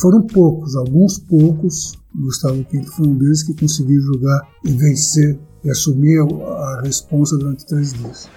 foram poucos, alguns poucos, Gustavo Quinto foi um deles que conseguiu jogar e vencer e assumir a, responsa durante três dias.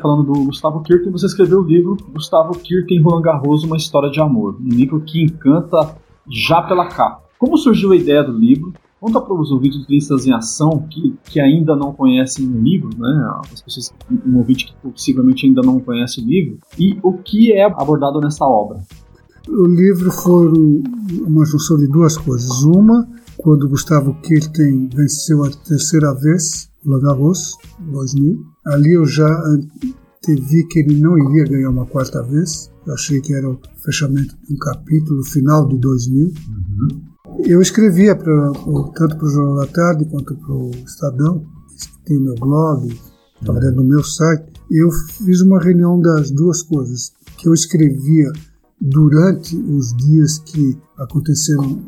falando do Gustavo Kirten, você escreveu o livro Gustavo Kirten Roland Garros, Uma História de Amor. Um livro que encanta já pela capa. Como surgiu a ideia do livro? Conta para os ouvintes do Tenistas em Ação que, que ainda não conhecem o livro, né? As pessoas, um ouvinte que possivelmente ainda não conhece o livro, e o que é abordado nessa obra. O livro foi uma junção de duas coisas. Uma, quando Gustavo Kirten venceu a terceira vez o Garros, 2000. Ali eu já vi que ele não iria ganhar uma quarta vez. Eu achei que era o fechamento de um capítulo, final de 2000. Uhum. Eu escrevia pra, tanto para o Jornal da Tarde quanto para o Estadão, que tem o meu blog, estava dentro do meu site. E eu fiz uma reunião das duas coisas, que eu escrevia durante os dias que aconteceram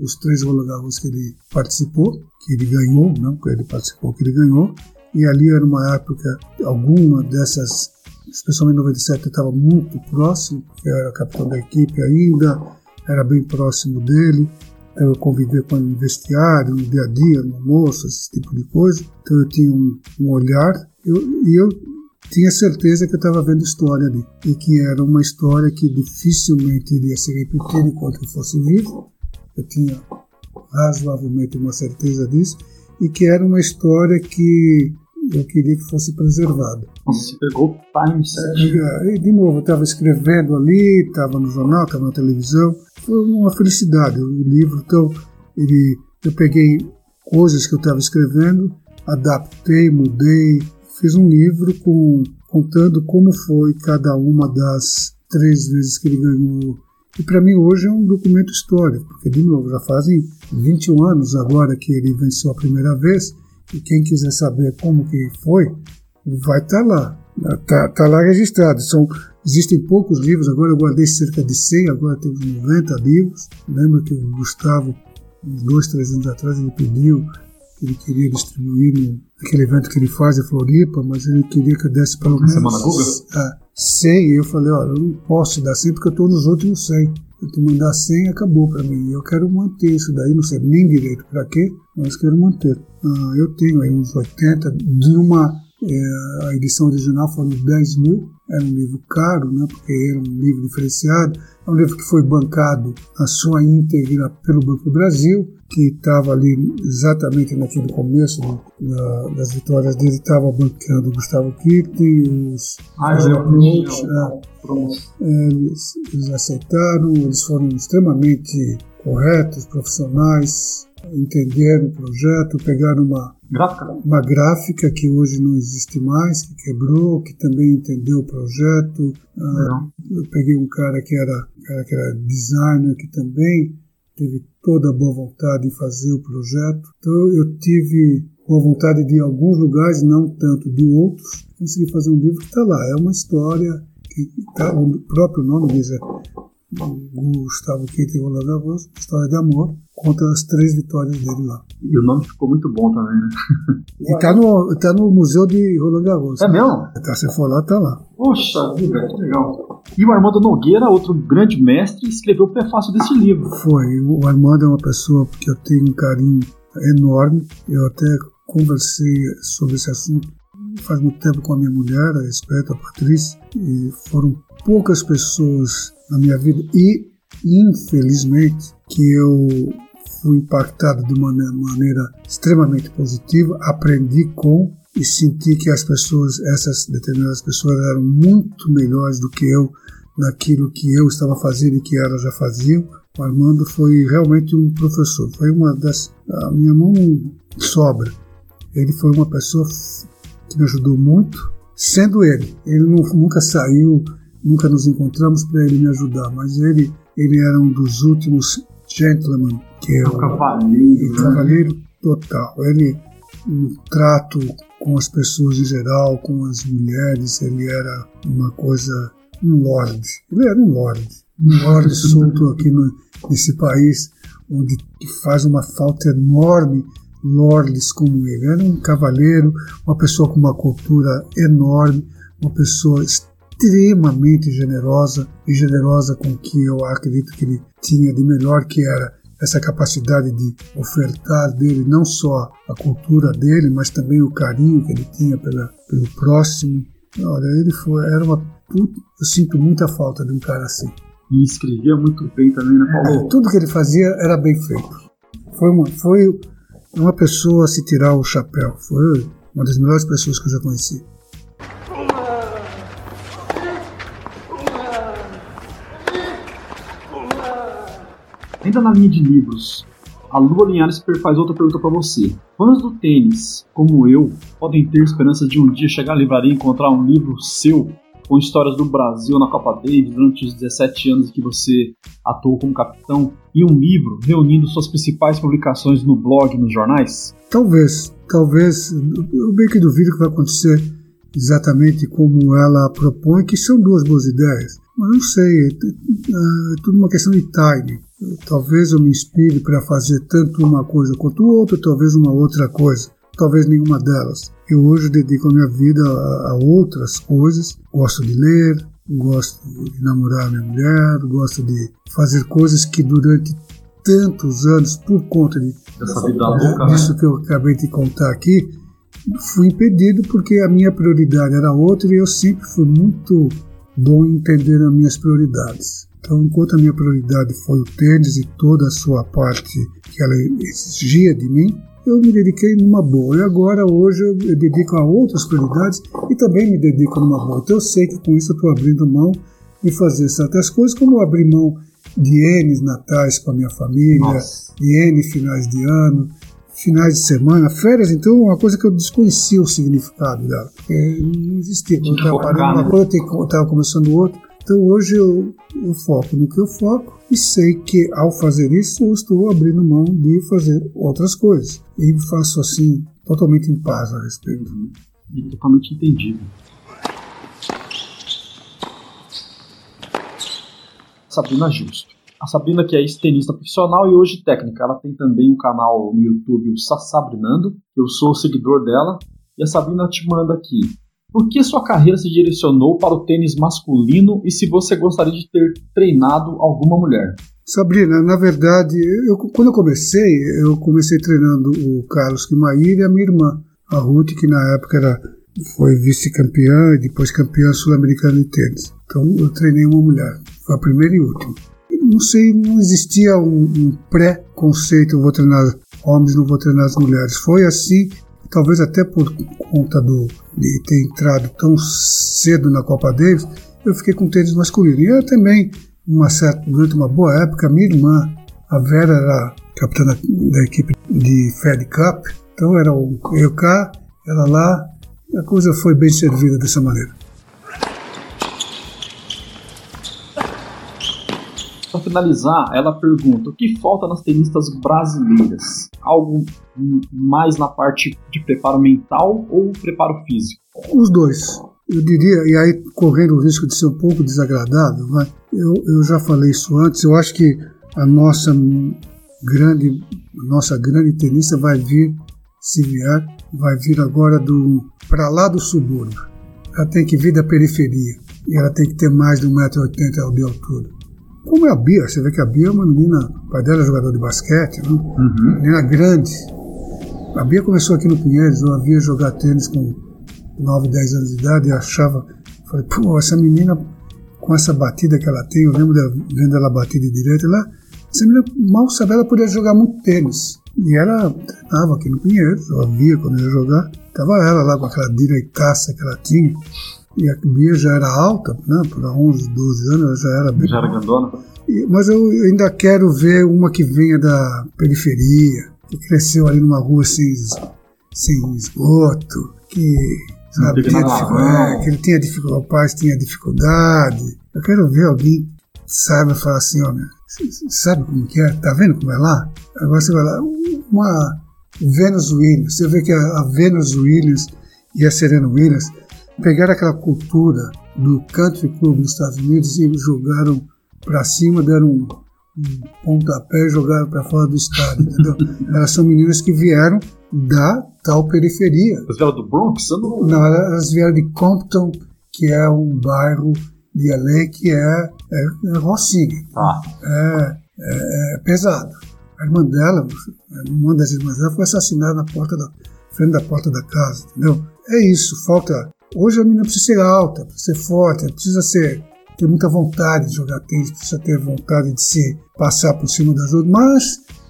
os três Roland que ele participou, que ele ganhou, não que ele participou, que ele ganhou. E ali era uma época, alguma dessas, especialmente em 97, eu estava muito próximo, porque eu era capitão da equipe ainda, era bem próximo dele. Então eu convivia com no vestiário, no dia a dia, no almoço, esse tipo de coisa. Então eu tinha um, um olhar. Eu, e eu tinha certeza que eu estava vendo história ali. E que era uma história que dificilmente iria se repetir enquanto eu fosse vivo. Eu tinha razoavelmente uma certeza disso, e que era uma história que eu queria que fosse preservada. Você pegou time é, e de novo, eu estava escrevendo ali, estava no jornal, estava na televisão, foi uma felicidade. O livro, então, ele, eu peguei coisas que eu estava escrevendo, adaptei, mudei, fiz um livro com, contando como foi cada uma das três vezes que ele ganhou e para mim hoje é um documento histórico, porque, de novo, já fazem 21 anos agora que ele venceu a primeira vez, e quem quiser saber como que foi, vai estar tá lá. Está tá lá registrado. São, existem poucos livros, agora eu guardei cerca de 100, agora temos 90 livros. Lembro que o Gustavo, uns dois, três anos atrás, ele pediu que ele queria distribuir no, naquele evento que ele faz em Floripa, mas ele queria que eu desse pelo menos... Semana Google? Ah, 100, eu falei, olha, eu não posso dar 100 porque eu estou nos últimos 100. Eu te mandar 100 acabou para mim. Eu quero manter isso daí, não sei nem direito para quê, mas quero manter. Ah, eu tenho aí uns 80 de uma é, a edição original foram 10 mil, era um livro caro, né, porque era um livro diferenciado, é um livro que foi bancado na sua íntegra pelo Banco do Brasil, que estava ali exatamente naquele começo da, das vitórias dele, estava bancando o Gustavo Kirte, os ah, Coach, é, é, eles, eles aceitaram, eles foram extremamente corretos, profissionais, entenderam o projeto, pegaram uma gráfica. uma gráfica que hoje não existe mais, que quebrou, que também entendeu o projeto. Ah, eu peguei um cara que era, cara que era designer, que também teve toda a boa vontade em fazer o projeto. Então eu tive boa vontade de alguns lugares, não tanto de outros. Consegui fazer um livro que está lá. É uma história que tá, o próprio nome diz é Gustavo Quinto e Roland Garros, História de Amor, conta as três vitórias dele lá. E o nome ficou muito bom também, né? E tá no, tá no Museu de Roland Garros. É mesmo? Tá, se for lá, tá lá. Poxa vida, que legal. E o Armando Nogueira, outro grande mestre, escreveu o prefácio desse livro. Foi. O Armando é uma pessoa que eu tenho um carinho enorme. Eu até conversei sobre esse assunto faz muito tempo com a minha mulher, a respeito, a Patrícia, e foram poucas pessoas na minha vida e, infelizmente, que eu fui impactado de uma maneira extremamente positiva, aprendi com e senti que as pessoas, essas determinadas pessoas, eram muito melhores do que eu naquilo que eu estava fazendo e que elas já faziam. O Armando foi realmente um professor. Foi uma das. A minha mão sobra. Ele foi uma pessoa que me ajudou muito, sendo ele. Ele não, nunca saiu, nunca nos encontramos para ele me ajudar, mas ele, ele era um dos últimos gentlemen que é o cavaleiro, né? cavaleiro total. Ele no trato com as pessoas em geral, com as mulheres, ele era uma coisa um lord. Ele era um lord, um lord solto aqui no, nesse país onde faz uma falta enorme lords como ele. Era um cavaleiro, uma pessoa com uma cultura enorme, uma pessoa extremamente generosa e generosa com que eu acredito que ele tinha de melhor, que era essa capacidade de ofertar dele não só a cultura dele, mas também o carinho que ele tinha pela, pelo próximo. Olha, ele foi, era uma. Eu sinto muita falta de um cara assim. E escrevia muito bem também, né, Paulo? É, tudo que ele fazia era bem feito. Foi uma, foi uma pessoa a se tirar o chapéu. Foi uma das melhores pessoas que eu já conheci. Ainda na linha de livros, a Lua Linhares faz outra pergunta para você. Fãs do tênis, como eu, podem ter esperança de um dia chegar à livraria e encontrar um livro seu com histórias do Brasil na Copa Davis durante os 17 anos que você atuou como capitão e um livro reunindo suas principais publicações no blog nos jornais? Talvez, talvez. Eu bem que duvido que vai acontecer exatamente como ela propõe, que são duas boas ideias. Mas não sei, é, é tudo uma questão de timing. Talvez eu me inspire para fazer tanto uma coisa quanto outra, talvez uma outra coisa, talvez nenhuma delas. Eu hoje dedico a minha vida a, a outras coisas. Gosto de ler, gosto de namorar minha mulher, gosto de fazer coisas que durante tantos anos, por conta de, Dessa vida louca, né? disso né? que eu acabei de contar aqui, fui impedido porque a minha prioridade era outra e eu sempre fui muito bom em entender as minhas prioridades. Então, enquanto a minha prioridade foi o tênis e toda a sua parte que ela exigia de mim, eu me dediquei numa boa. E agora, hoje, eu dedico a outras prioridades e também me dedico numa boa. Então, eu sei que com isso eu estou abrindo mão de fazer certas coisas, como abrir mão de N natais com a minha família, Nossa. de N finais de ano, finais de semana, férias, então, uma coisa que eu desconhecia o significado dela. É, não existia. Quando eu estava parando uma coisa, eu estava começando outra. Então hoje eu, eu, foco no que eu foco e sei que ao fazer isso eu estou abrindo mão de fazer outras coisas. E faço assim totalmente em paz a respeito. E totalmente entendido. Sabrina Justo. A Sabrina que é ex-tenista profissional e hoje técnica. Ela tem também um canal no YouTube, o Sassabrinando. Eu sou seguidor dela. E a Sabrina te manda aqui. Por que sua carreira se direcionou para o tênis masculino e se você gostaria de ter treinado alguma mulher? Sabrina, na verdade, eu, quando eu comecei, eu comecei treinando o Carlos Quimair e a minha irmã, a Ruth, que na época era, foi vice-campeã e depois campeã sul-americana de tênis. Então eu treinei uma mulher, foi a primeira e última. Não sei, não existia um, um pré-conceito, eu vou treinar homens, não vou treinar as mulheres. Foi assim talvez até por conta do, de ter entrado tão cedo na Copa Davis, eu fiquei com tênis masculino. E eu também, uma certa, durante uma boa época, minha irmã, a Vera, era capitã da, da equipe de Fed Cup, então era o eu cá, ela lá, a coisa foi bem servida dessa maneira. Para finalizar, ela pergunta: o que falta nas tenistas brasileiras? Algo mais na parte de preparo mental ou preparo físico? Os dois. Eu diria, e aí correndo o risco de ser um pouco desagradável, mas eu, eu já falei isso antes, eu acho que a nossa grande, nossa grande tenista vai vir, se vier, vai vir agora do para lá do subúrbio. Ela tem que vir da periferia e ela tem que ter mais de 1,80m de altura. Como é a Bia, você vê que a Bia é uma menina, o pai dela é jogador de basquete, né? uhum. menina grande. A Bia começou aqui no Pinheiros, eu a via jogar tênis com 9, 10 anos de idade e achava, falei, pô, essa menina com essa batida que ela tem, eu lembro de, vendo ela bater de direita lá, essa menina mal sabia, ela podia jogar muito tênis. E ela treinava aqui no Pinheiros, eu a via quando ia jogar, tava ela lá com aquela direitaça que ela tinha. E a Bia já era alta, né? Por 11, 12 anos, ela já era bem. Já era grandona? Mas eu ainda quero ver uma que venha da periferia, que cresceu ali numa rua sem, sem esgoto, que sabe, tinha nada dificu- lá, é, que ele tinha dificuldade, o pai tinha dificuldade. Eu quero ver alguém que saiba falar assim, olha, sabe como que é? Tá vendo como é lá? Agora você vai lá, uma Venus Williams, você vê que a, a Venus Williams e a Serena Williams pegaram aquela cultura do country club nos Estados Unidos e jogaram para cima, deram um, um pontapé e jogaram para fora do estádio, entendeu? Elas são meninas que vieram da tal periferia. As vieram do Bronx? Não... Não, elas vieram de Compton, que é um bairro de LA que é, é, é Rocinha, Tá. é, é, é pesado. A irmã dela, uma das irmãs dela, foi assassinada na porta da frente da porta da casa, entendeu? É isso, falta. Hoje a menina precisa ser alta, precisa ser forte, precisa ser ter muita vontade de jogar tênis, precisa ter vontade de se passar por cima das outras. Mas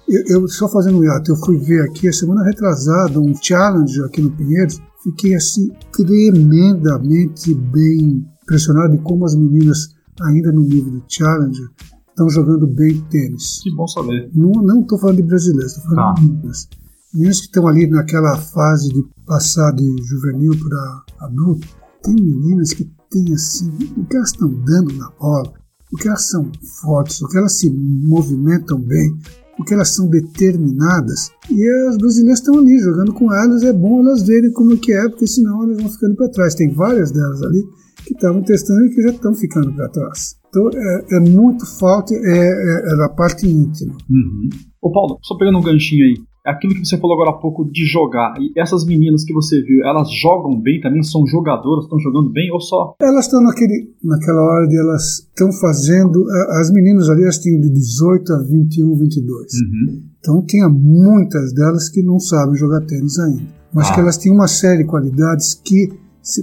eu, eu só fazendo um hiato, eu fui ver aqui a semana retrasada um challenge aqui no Pinheiros, fiquei assim tremendamente bem impressionado de como as meninas ainda no nível do challenger estão jogando bem tênis. Que bom saber. Não estou falando de brasileiros, estou falando Tá. de meninas. Meninas que estão ali naquela fase de passar de juvenil para adulto. Tem meninas que têm assim, o que elas estão dando na bola, o que elas são fortes, o que elas se movimentam bem, o que elas são determinadas. E as brasileiras estão ali jogando com elas, é bom elas verem como que é, porque senão elas vão ficando para trás. Tem várias delas ali que estavam testando e que já estão ficando para trás. Então é, é muito forte, é, é, é da parte íntima. Uhum. Ô Paulo, só pegando um ganchinho aí. Aquilo que você falou agora há pouco de jogar. E essas meninas que você viu, elas jogam bem também? São jogadoras? Estão jogando bem? Ou só? Elas estão naquele, naquela hora de elas estão fazendo. a- As meninas ali, elas tinham de 18 a 21, 22. Uhum. Então tinha muitas delas que não sabem jogar tênis ainda. Mas Ah. que elas tinham uma série de qualidades que,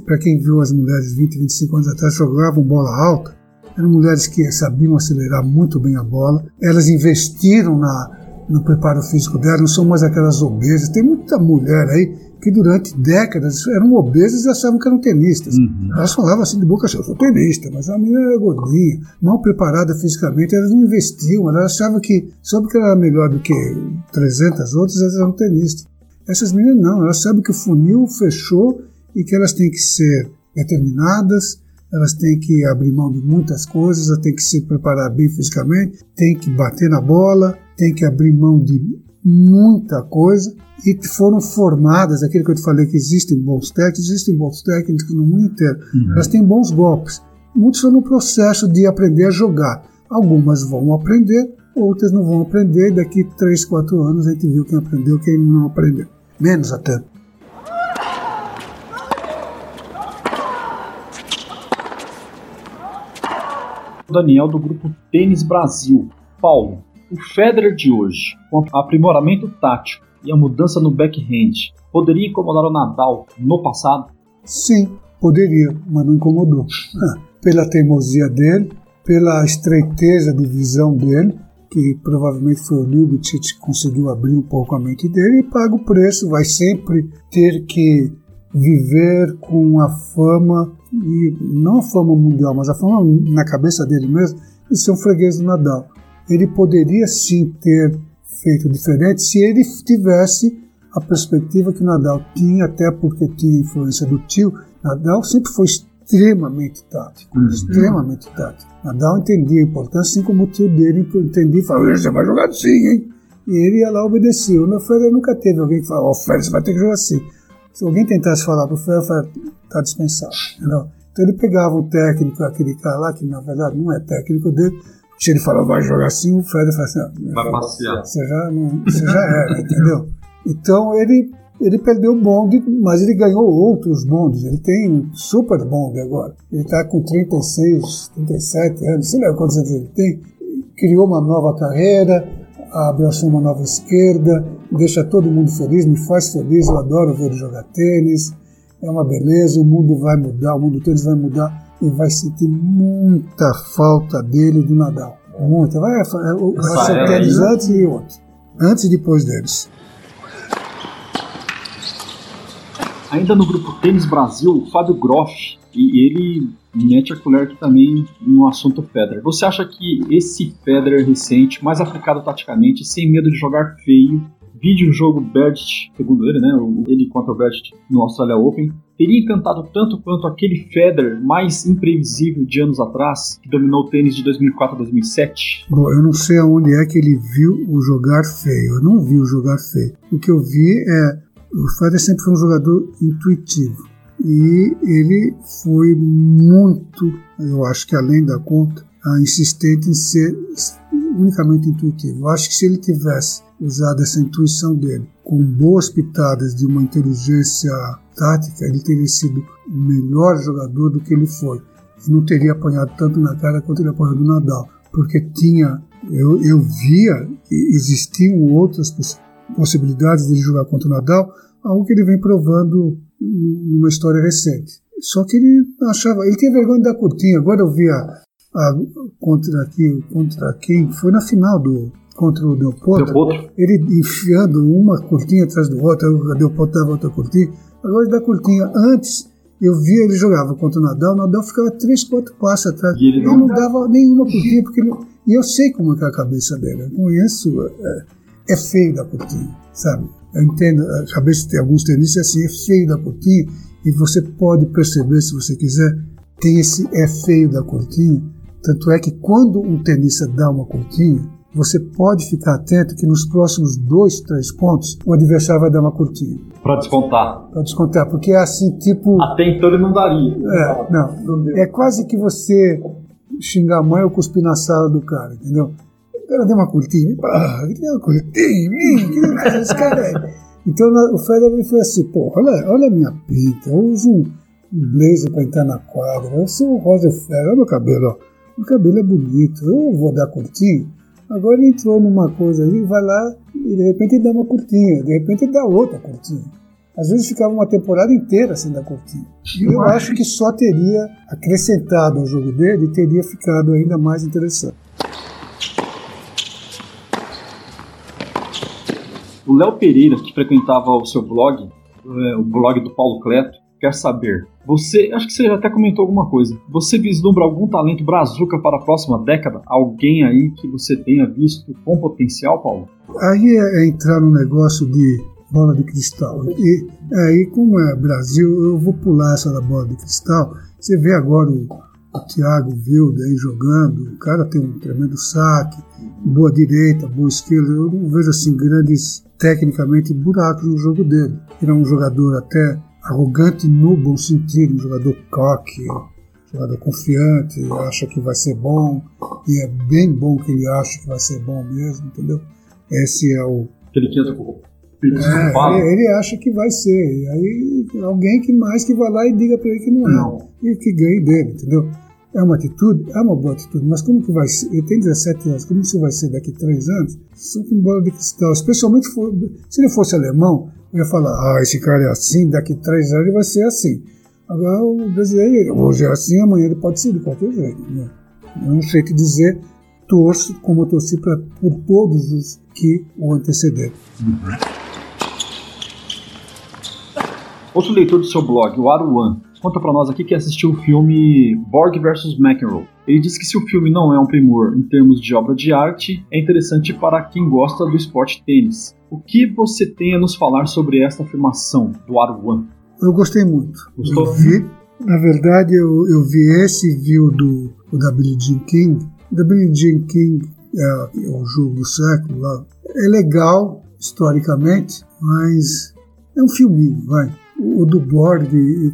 para quem viu as mulheres 20, 25 anos atrás, jogavam bola alta. Eram mulheres que sabiam acelerar muito bem a bola. Elas investiram na, no preparo físico delas, não são mais aquelas obesas. Tem muita mulher aí que durante décadas eram obesas e achavam que eram tenistas. Uhum. Elas falavam assim de boca cheia, eu sou tenista, mas a menina era gordinha, mal preparada fisicamente, elas não investiam, elas achavam que, só porque ela era melhor do que 300 outras, elas eram tenistas. Essas meninas não, elas sabem que o funil fechou e que elas têm que ser determinadas, elas têm que abrir mão de muitas coisas, elas têm que se preparar bem fisicamente, têm que bater na bola, têm que abrir mão de muita coisa e foram formadas, aquilo que eu te falei que existem bons técnicos, existem bons técnicos no mundo inteiro. Elas têm bons golpes. Muitos estão no processo de aprender a jogar. Algumas vão aprender, outras não vão aprender. Daqui 3, 4 anos a gente viu quem aprendeu quem não aprendeu. Menos até. Daniel do grupo Tênis Brasil. Paulo, o Federer de hoje, com aprimoramento tático e a mudança no backhand, poderia incomodar o Nadal no passado? Sim, poderia, mas não incomodou. Pela teimosia dele, pela estreiteza de visão dele, que provavelmente foi o Ljubicic que conseguiu abrir um pouco a mente dele, e paga o preço, vai sempre ter que viver com a fama, e não a fama mundial, mas a fama na cabeça dele mesmo, de ser um freguês do Nadal. Ele poderia sim ter feito diferente se ele tivesse a perspectiva que o Nadal tinha, até porque tinha influência do tio. Nadal sempre foi extremamente tático, Uhum. extremamente tático. Nadal entendia a importância, assim como o tio dele entendia e falava, você vai jogar assim, hein? E ele ia lá e obedecia. O Federer nunca teve alguém que falava, ó, oh, Federer, você vai ter que jogar assim. Se alguém tentasse falar pro Federer, Federer tá dispensado. Entendeu? Então ele pegava o técnico, aquele cara lá, que na verdade não é técnico dele, se ele falava, vai jogar assim, o Federer fala assim, ah, Vai passear. você já, não, você já era, entendeu? Então ele, ele perdeu o bonde, mas ele ganhou outros bondes. Ele tem um super bonde agora. Ele está com 36, 37 anos, sei lá quantos anos ele tem. Criou uma nova carreira, abraçou uma nova esquerda, deixa todo mundo feliz, me faz feliz. Eu adoro ver ele jogar tênis. É uma beleza, o mundo vai mudar, o mundo do tênis vai mudar e vai sentir muita falta dele do Nadal. Muita. Vai, vai ser era tênis antes e outro. Antes e depois deles. Ainda no grupo Tênis Brasil, o Fábio Groff, E ele mete a colher aqui também no assunto Federer. Você acha que esse Federer recente, mais aplicado taticamente, sem medo de jogar feio, vídeo jogo Berdit, segundo ele, né, ele contra o Berdit no Australia Open, teria encantado tanto quanto aquele Federer mais imprevisível de anos atrás, que dominou o tênis de 2004 a 2007? Bom, eu não sei aonde é que ele viu o jogar feio. Eu não vi o jogar feio. O que eu vi é o Federer sempre foi um jogador intuitivo e ele foi muito, eu acho que além da conta, insistente em ser unicamente intuitivo. Eu acho que se ele tivesse usado essa intuição dele com boas pitadas de uma inteligência tática, ele teria sido melhor jogador do que ele foi. E não teria apanhado tanto na cara quanto ele apanhou do Nadal, porque tinha, eu, eu via que existiam outras possibilidades de ele jogar contra o Nadal, algo que ele vem provando numa história recente. Só que ele achava, ele tinha vergonha da curtinha. Agora eu vi a, a contra aqui, contra quem foi na final do contra o Del Potro, ele enfiando uma curtinha atrás do outro, o Del Potro dava outra curtinha. Agora dá curtinha. Antes eu via ele jogava contra o Nadal, o Nadal ficava três, quatro passos atrás. E ele não, não dava nenhuma curtinha, porque ele, e eu sei como é, é a cabeça dele. Eu conheço, é, é feio da curtinha, sabe? Eu entendo, a cabeça de alguns tenistas é assim, é feio da curtinha, e você pode perceber, se você quiser, tem esse é feio da curtinha. Tanto é que quando um tenista dá uma curtinha, você pode ficar atento que nos próximos dois, três pontos, o adversário vai dar uma curtinha. Para descontar. Para descontar, porque é assim, tipo. Até então ele não daria. É, não. não é quase que você xingar a mãe ou cuspir na sala do cara, entendeu? O cara deu uma curtinha, deu uma curtinha, esse cara é. Então o Federer foi assim, pô, olha, olha a minha pinta, eu uso um, um blazer para entrar na quadra, eu sou o Roger Federer, olha meu cabelo, ó. Meu cabelo é bonito, eu vou dar curtinho. Agora ele entrou numa coisa aí, vai lá e de repente ele dá uma curtinha, de repente ele dá outra curtinha. Às vezes ficava uma temporada inteira sem dar curtinha. E eu acho que só teria acrescentado ao jogo dele e teria ficado ainda mais interessante. O Léo Pereira, que frequentava o seu blog, é, o blog do Paulo Cleto, quer saber. Você, acho que você já até comentou alguma coisa. Você vislumbra algum talento brazuca para a próxima década? Alguém aí que você tenha visto com potencial, Paulo? Aí é, é entrar no negócio de bola de cristal. E aí, como é Brasil, eu vou pular essa da bola de cristal. Você vê agora o, o Thiago Wilde aí jogando, o cara tem um tremendo saque, boa direita, boa esquerda. Eu não vejo assim grandes tecnicamente buracos no jogo dele. Ele é um jogador até arrogante no bom sentido, jogador coque, jogador confiante, acha que vai ser bom, e é bem bom que ele acha que vai ser bom mesmo, entendeu? Esse é o. Ele quer é, ele, ele, acha que vai ser. E aí alguém que mais que vai lá e diga para ele que não é. Não. E que ganhe dele, entendeu? É uma atitude, é uma boa atitude, mas como que vai ser? Ele tem 17 anos, como isso vai ser daqui a 3 anos? Só com bola de cristal. Especialmente for, se ele fosse alemão, ia falar, ah, esse cara é assim, daqui 3 anos ele vai ser assim. Agora o brasileiro, hoje é assim, amanhã ele pode ser de qualquer jeito. Né? Eu não sei te dizer, torço como eu torci pra, por todos os que o antecederam. Outro leitor do seu blog, o Aruan, conta para nós aqui que assistiu o filme Borg vs McEnroe. Ele diz que se o filme não é um primor em termos de obra de arte, é interessante para quem gosta do esporte tênis. O que você tem a nos falar sobre esta afirmação do Arwan? Eu gostei muito. Gostou? Eu vi, na verdade, eu, eu vi esse e vi o do o da Billie Jean King. O da Billie Jean King é, é o jogo do século lá. É legal, historicamente, mas é um filminho, vai o do Borg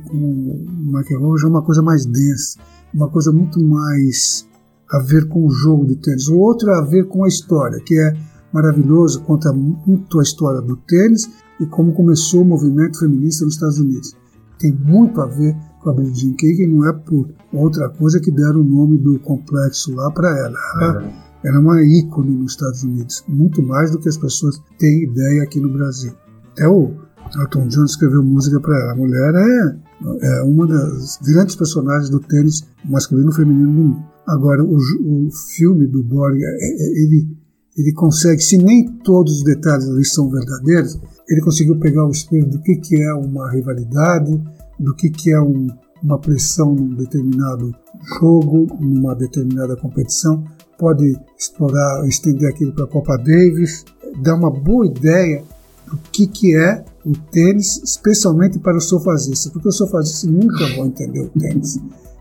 com o McEnroe já é uma coisa mais densa, uma coisa muito mais a ver com o jogo de tênis. O outro é a ver com a história, que é maravilhoso, conta muito a história do tênis e como começou o movimento feminista nos Estados Unidos. Tem muito a ver com a Billie Jean King, não é por outra coisa que deram o nome do complexo lá para ela. Ela é. era uma ícone nos Estados Unidos, muito mais do que as pessoas têm ideia aqui no Brasil. Até o Elton John escreveu música para ela. A mulher é, é, uma das grandes personagens do tênis masculino e feminino do mundo. Agora, o, o filme do Borg, é, é, ele, ele consegue, se nem todos os detalhes ali são verdadeiros, ele conseguiu pegar o espírito do que, que é uma rivalidade, do que, que é um, uma pressão num determinado jogo, numa determinada competição, pode explorar, estender aquilo para a Copa Davis, dar uma boa ideia do que, que é o tênis, especialmente para os sofazistas, porque os sofazistas nunca vão entender o tênis.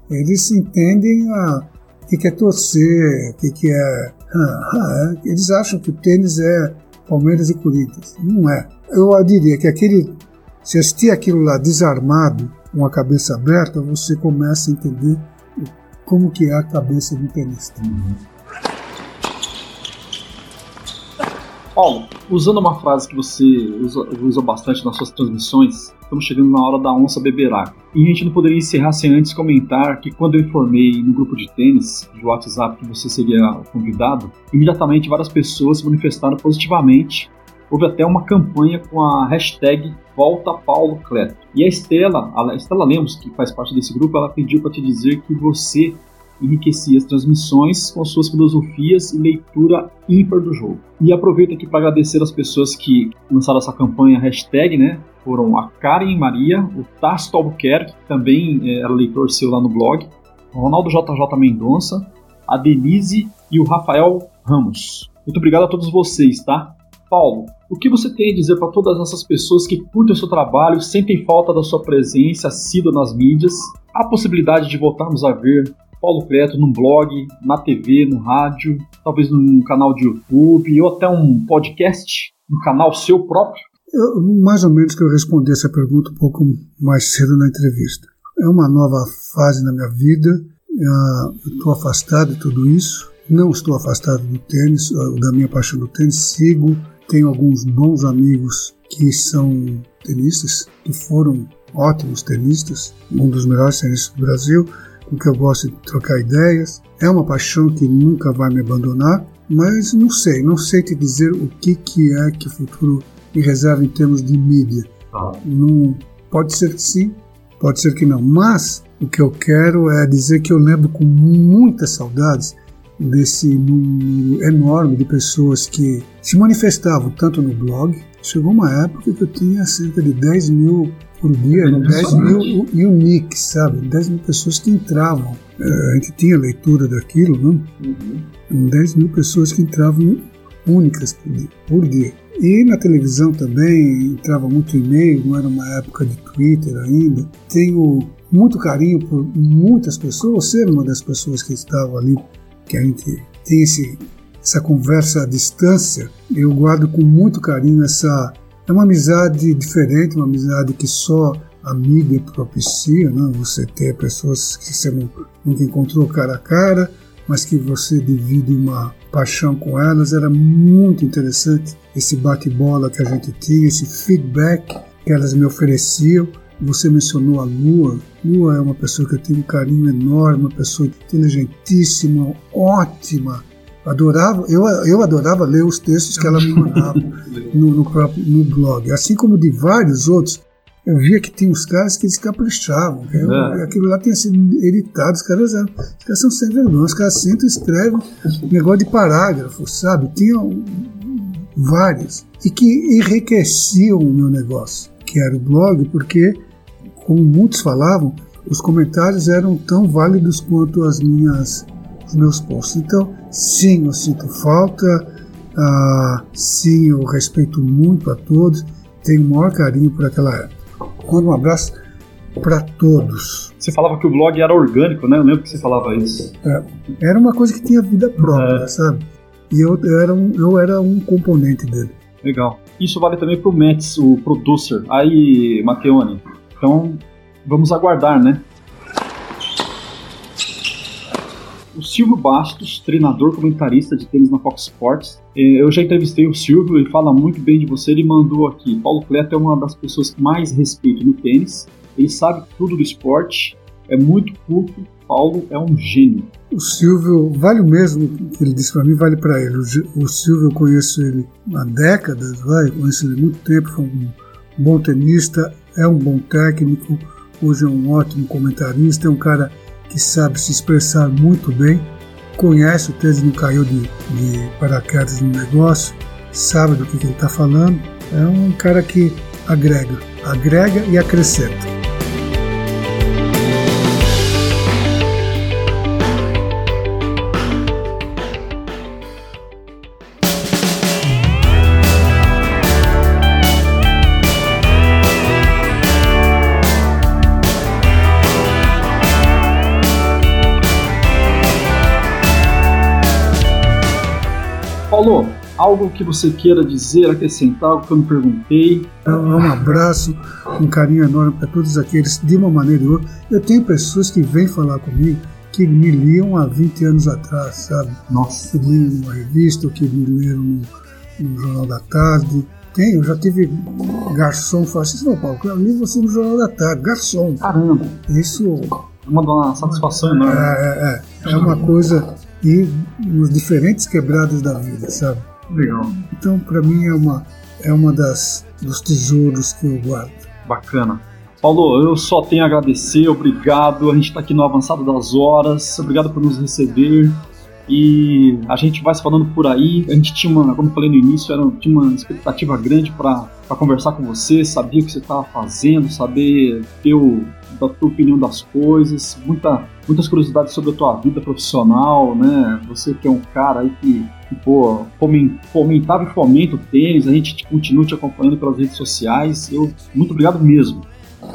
Eles entendem o que, é torcer, o que, que é, ah, é. Eles acham que o tênis é Palmeiras e Corinthians. Não é. Eu diria que aquele, se assistir aquilo lá desarmado, com a cabeça aberta, você começa a entender como que é a cabeça do tenista. Uhum. Paulo, usando uma frase que você usa, usa, bastante nas suas transmissões, estamos chegando na hora da onça beber água. E a gente não poderia encerrar sem antes comentar que quando eu informei no grupo de tênis de WhatsApp que você seria convidado, imediatamente várias pessoas se manifestaram positivamente. Houve até uma campanha com a hashtag Volta Paulo Cleto. E a Estela, a Estela Lemos, que faz parte desse grupo, ela pediu para te dizer que você enriquecia as transmissões com suas filosofias e leitura ímpar do jogo. E aproveito aqui para agradecer as pessoas que lançaram essa campanha hashtag, né? Foram a Karen Maria, o Tasto Albuquerque, que também é, era leitor seu lá no blog, o Ronaldo JJ Mendonça, a Denise e o Rafael Ramos. Muito obrigado a todos vocês, tá? Paulo, o que você tem a dizer para todas essas pessoas que curtem o seu trabalho, sentem falta da sua presença assídua nas mídias? Há possibilidade de voltarmos a ver Paulo Creto num blog, na TV, no rádio, talvez num canal de YouTube ou até um podcast, um canal seu próprio? Eu, mais ou menos que eu respondi essa pergunta um pouco mais cedo na entrevista. É uma nova fase na minha vida, estou afastado de tudo isso, não estou afastado do tênis, da minha paixão do tênis, sigo, tenho alguns bons amigos que são tenistas, que foram ótimos tenistas, um dos melhores tenistas do Brasil, com que eu gosto de trocar ideias. É uma paixão que nunca vai me abandonar, mas não sei, não sei te dizer o que, que é que o futuro me reserva em termos de mídia. Ah. Não, pode ser que sim, pode ser que não, mas o que eu quero é dizer que eu lembro com muitas saudades desse número enorme de pessoas que se manifestavam tanto no blog. Chegou uma época que eu tinha cerca de 10 mil por dia, eram 10 mil uniques, sabe? 10 mil pessoas que entravam. É, a gente tinha leitura daquilo, não? Uhum. 10 mil pessoas que entravam únicas por dia, por dia. E na televisão também entrava muito e-mail, não era uma época de Twitter ainda. Tenho muito carinho por muitas pessoas, ser uma das pessoas que estavam ali, que a gente tem esse, essa conversa à distância. Eu guardo com muito carinho essa é uma amizade diferente, uma amizade que só a mídia propicia, né? você ter pessoas que você nunca encontrou cara a cara, mas que você divide uma paixão com elas. Era muito interessante esse bate-bola que a gente tinha, esse feedback que elas me ofereciam. Você mencionou a Lua. Lua é uma pessoa que eu tenho um carinho enorme, uma pessoa inteligentíssima, ótima, adorava, eu, eu adorava ler os textos que ela me mandava no, no, próprio no blog, assim como de vários outros. Eu via que tinha uns caras que eles caprichavam, eu, é. aquilo lá tinha sido editado, os caras, eram, os caras são sem vergonha, os caras sentam e escrevem negócio de parágrafo, sabe? Tinham vários, e que enriqueciam o meu negócio, que era o blog, porque, como muitos falavam, os comentários eram tão válidos quanto as minhas os meus posts. Então, sim, eu sinto falta, ah, sim, eu respeito muito a todos, tenho o maior carinho por aquela época. Um abraço para todos. Você falava que o blog era orgânico, né? Eu lembro que você falava isso. É, era uma coisa que tinha vida própria, é. sabe? E eu, eu, era um, eu era um componente dele. Legal. Isso vale também para o Mets, o producer. Aí, Mateone. Então, vamos aguardar, né? O Silvio Bastos, treinador comentarista de tênis na Fox Sports. É, eu já entrevistei o Silvio, ele fala muito bem de você. Ele mandou aqui: Paulo Cleto é uma das pessoas que mais respeito no tênis. Ele sabe tudo do esporte, é muito culto. Paulo é um gênio. O Silvio, vale o mesmo que ele disse para mim, vale para ele. O Silvio, eu conheço ele há décadas, vai, conheço ele há muito tempo, foi um bom tenista, é um bom técnico, hoje é um ótimo comentarista, é um cara que sabe se expressar muito bem, conhece o tênis, não caiu de, de paraquedas no negócio, sabe do que, que ele está falando. É um cara que agrega, agrega e acrescenta. Paulo, algo que você queira dizer, acrescentar, algo que eu não perguntei? Um abraço, um carinho enorme para todos aqueles, de uma maneira ou outra. Eu tenho pessoas que vêm falar comigo que me liam há 20 anos atrás, sabe? Nossa. Que liam numa revista, ou que me leram no, no Jornal da Tarde. Tem, eu já tive garçom falando assim, não, Paulo, eu li você no Jornal da Tarde, garçom. Caramba. Isso Uma, uma satisfação enorme. é, é, é uma coisa e nos diferentes quebradas da vida, sabe? Legal. Então, para mim é uma é uma das dos tesouros que eu guardo. Bacana. Paulo, eu só tenho a agradecer, obrigado. A gente está aqui no Avançado das Horas, obrigado por nos receber. E a gente vai se falando por aí. A gente tinha uma, como eu falei no início, era, tinha uma expectativa grande para conversar com você, sabia o que você estava fazendo, saber teu, da tua opinião das coisas, muita, muitas curiosidades sobre a tua vida profissional, né? Você que é um cara aí que, que pô, fomentava e fomenta o tênis, a gente continua te acompanhando pelas redes sociais. Eu, muito obrigado mesmo.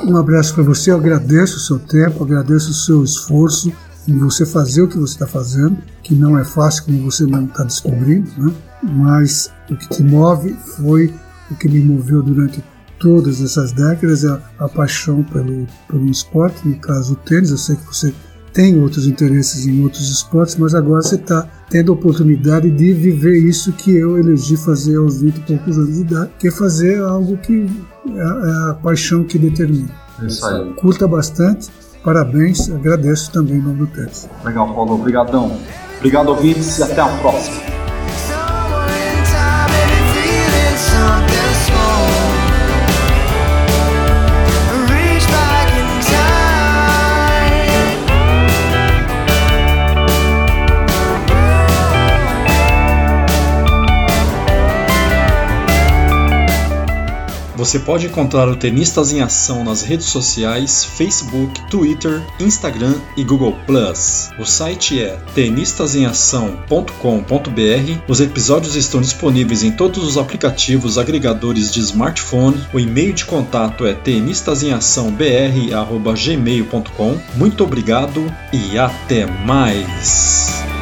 Um abraço para você, eu agradeço o seu tempo, agradeço o seu esforço em você fazer o que você está fazendo, que não é fácil como você não está descobrindo, né? mas o que te move foi o que me moveu durante todas essas décadas, a, a paixão pelo, pelo esporte, no caso o tênis, eu sei que você tem outros interesses em outros esportes, mas agora você está tendo a oportunidade de viver isso que eu elegi fazer aos 20 e poucos anos de idade, que é fazer algo que é a, é a paixão que determina. É isso aí. Curta bastante, parabéns, agradeço também em nome do Tênis. Legal, Paulo. Obrigadão. Obrigado, ouvintes, e até a próxima. Você pode encontrar o Tenistas em Ação nas redes sociais, Facebook, Twitter, Instagram e Google+. O site é tenistasemação.com.br. Os episódios estão disponíveis em todos os aplicativos agregadores de smartphone. O e-mail de contato é tenistasemaçãobr@gmail.com. Muito obrigado e até mais.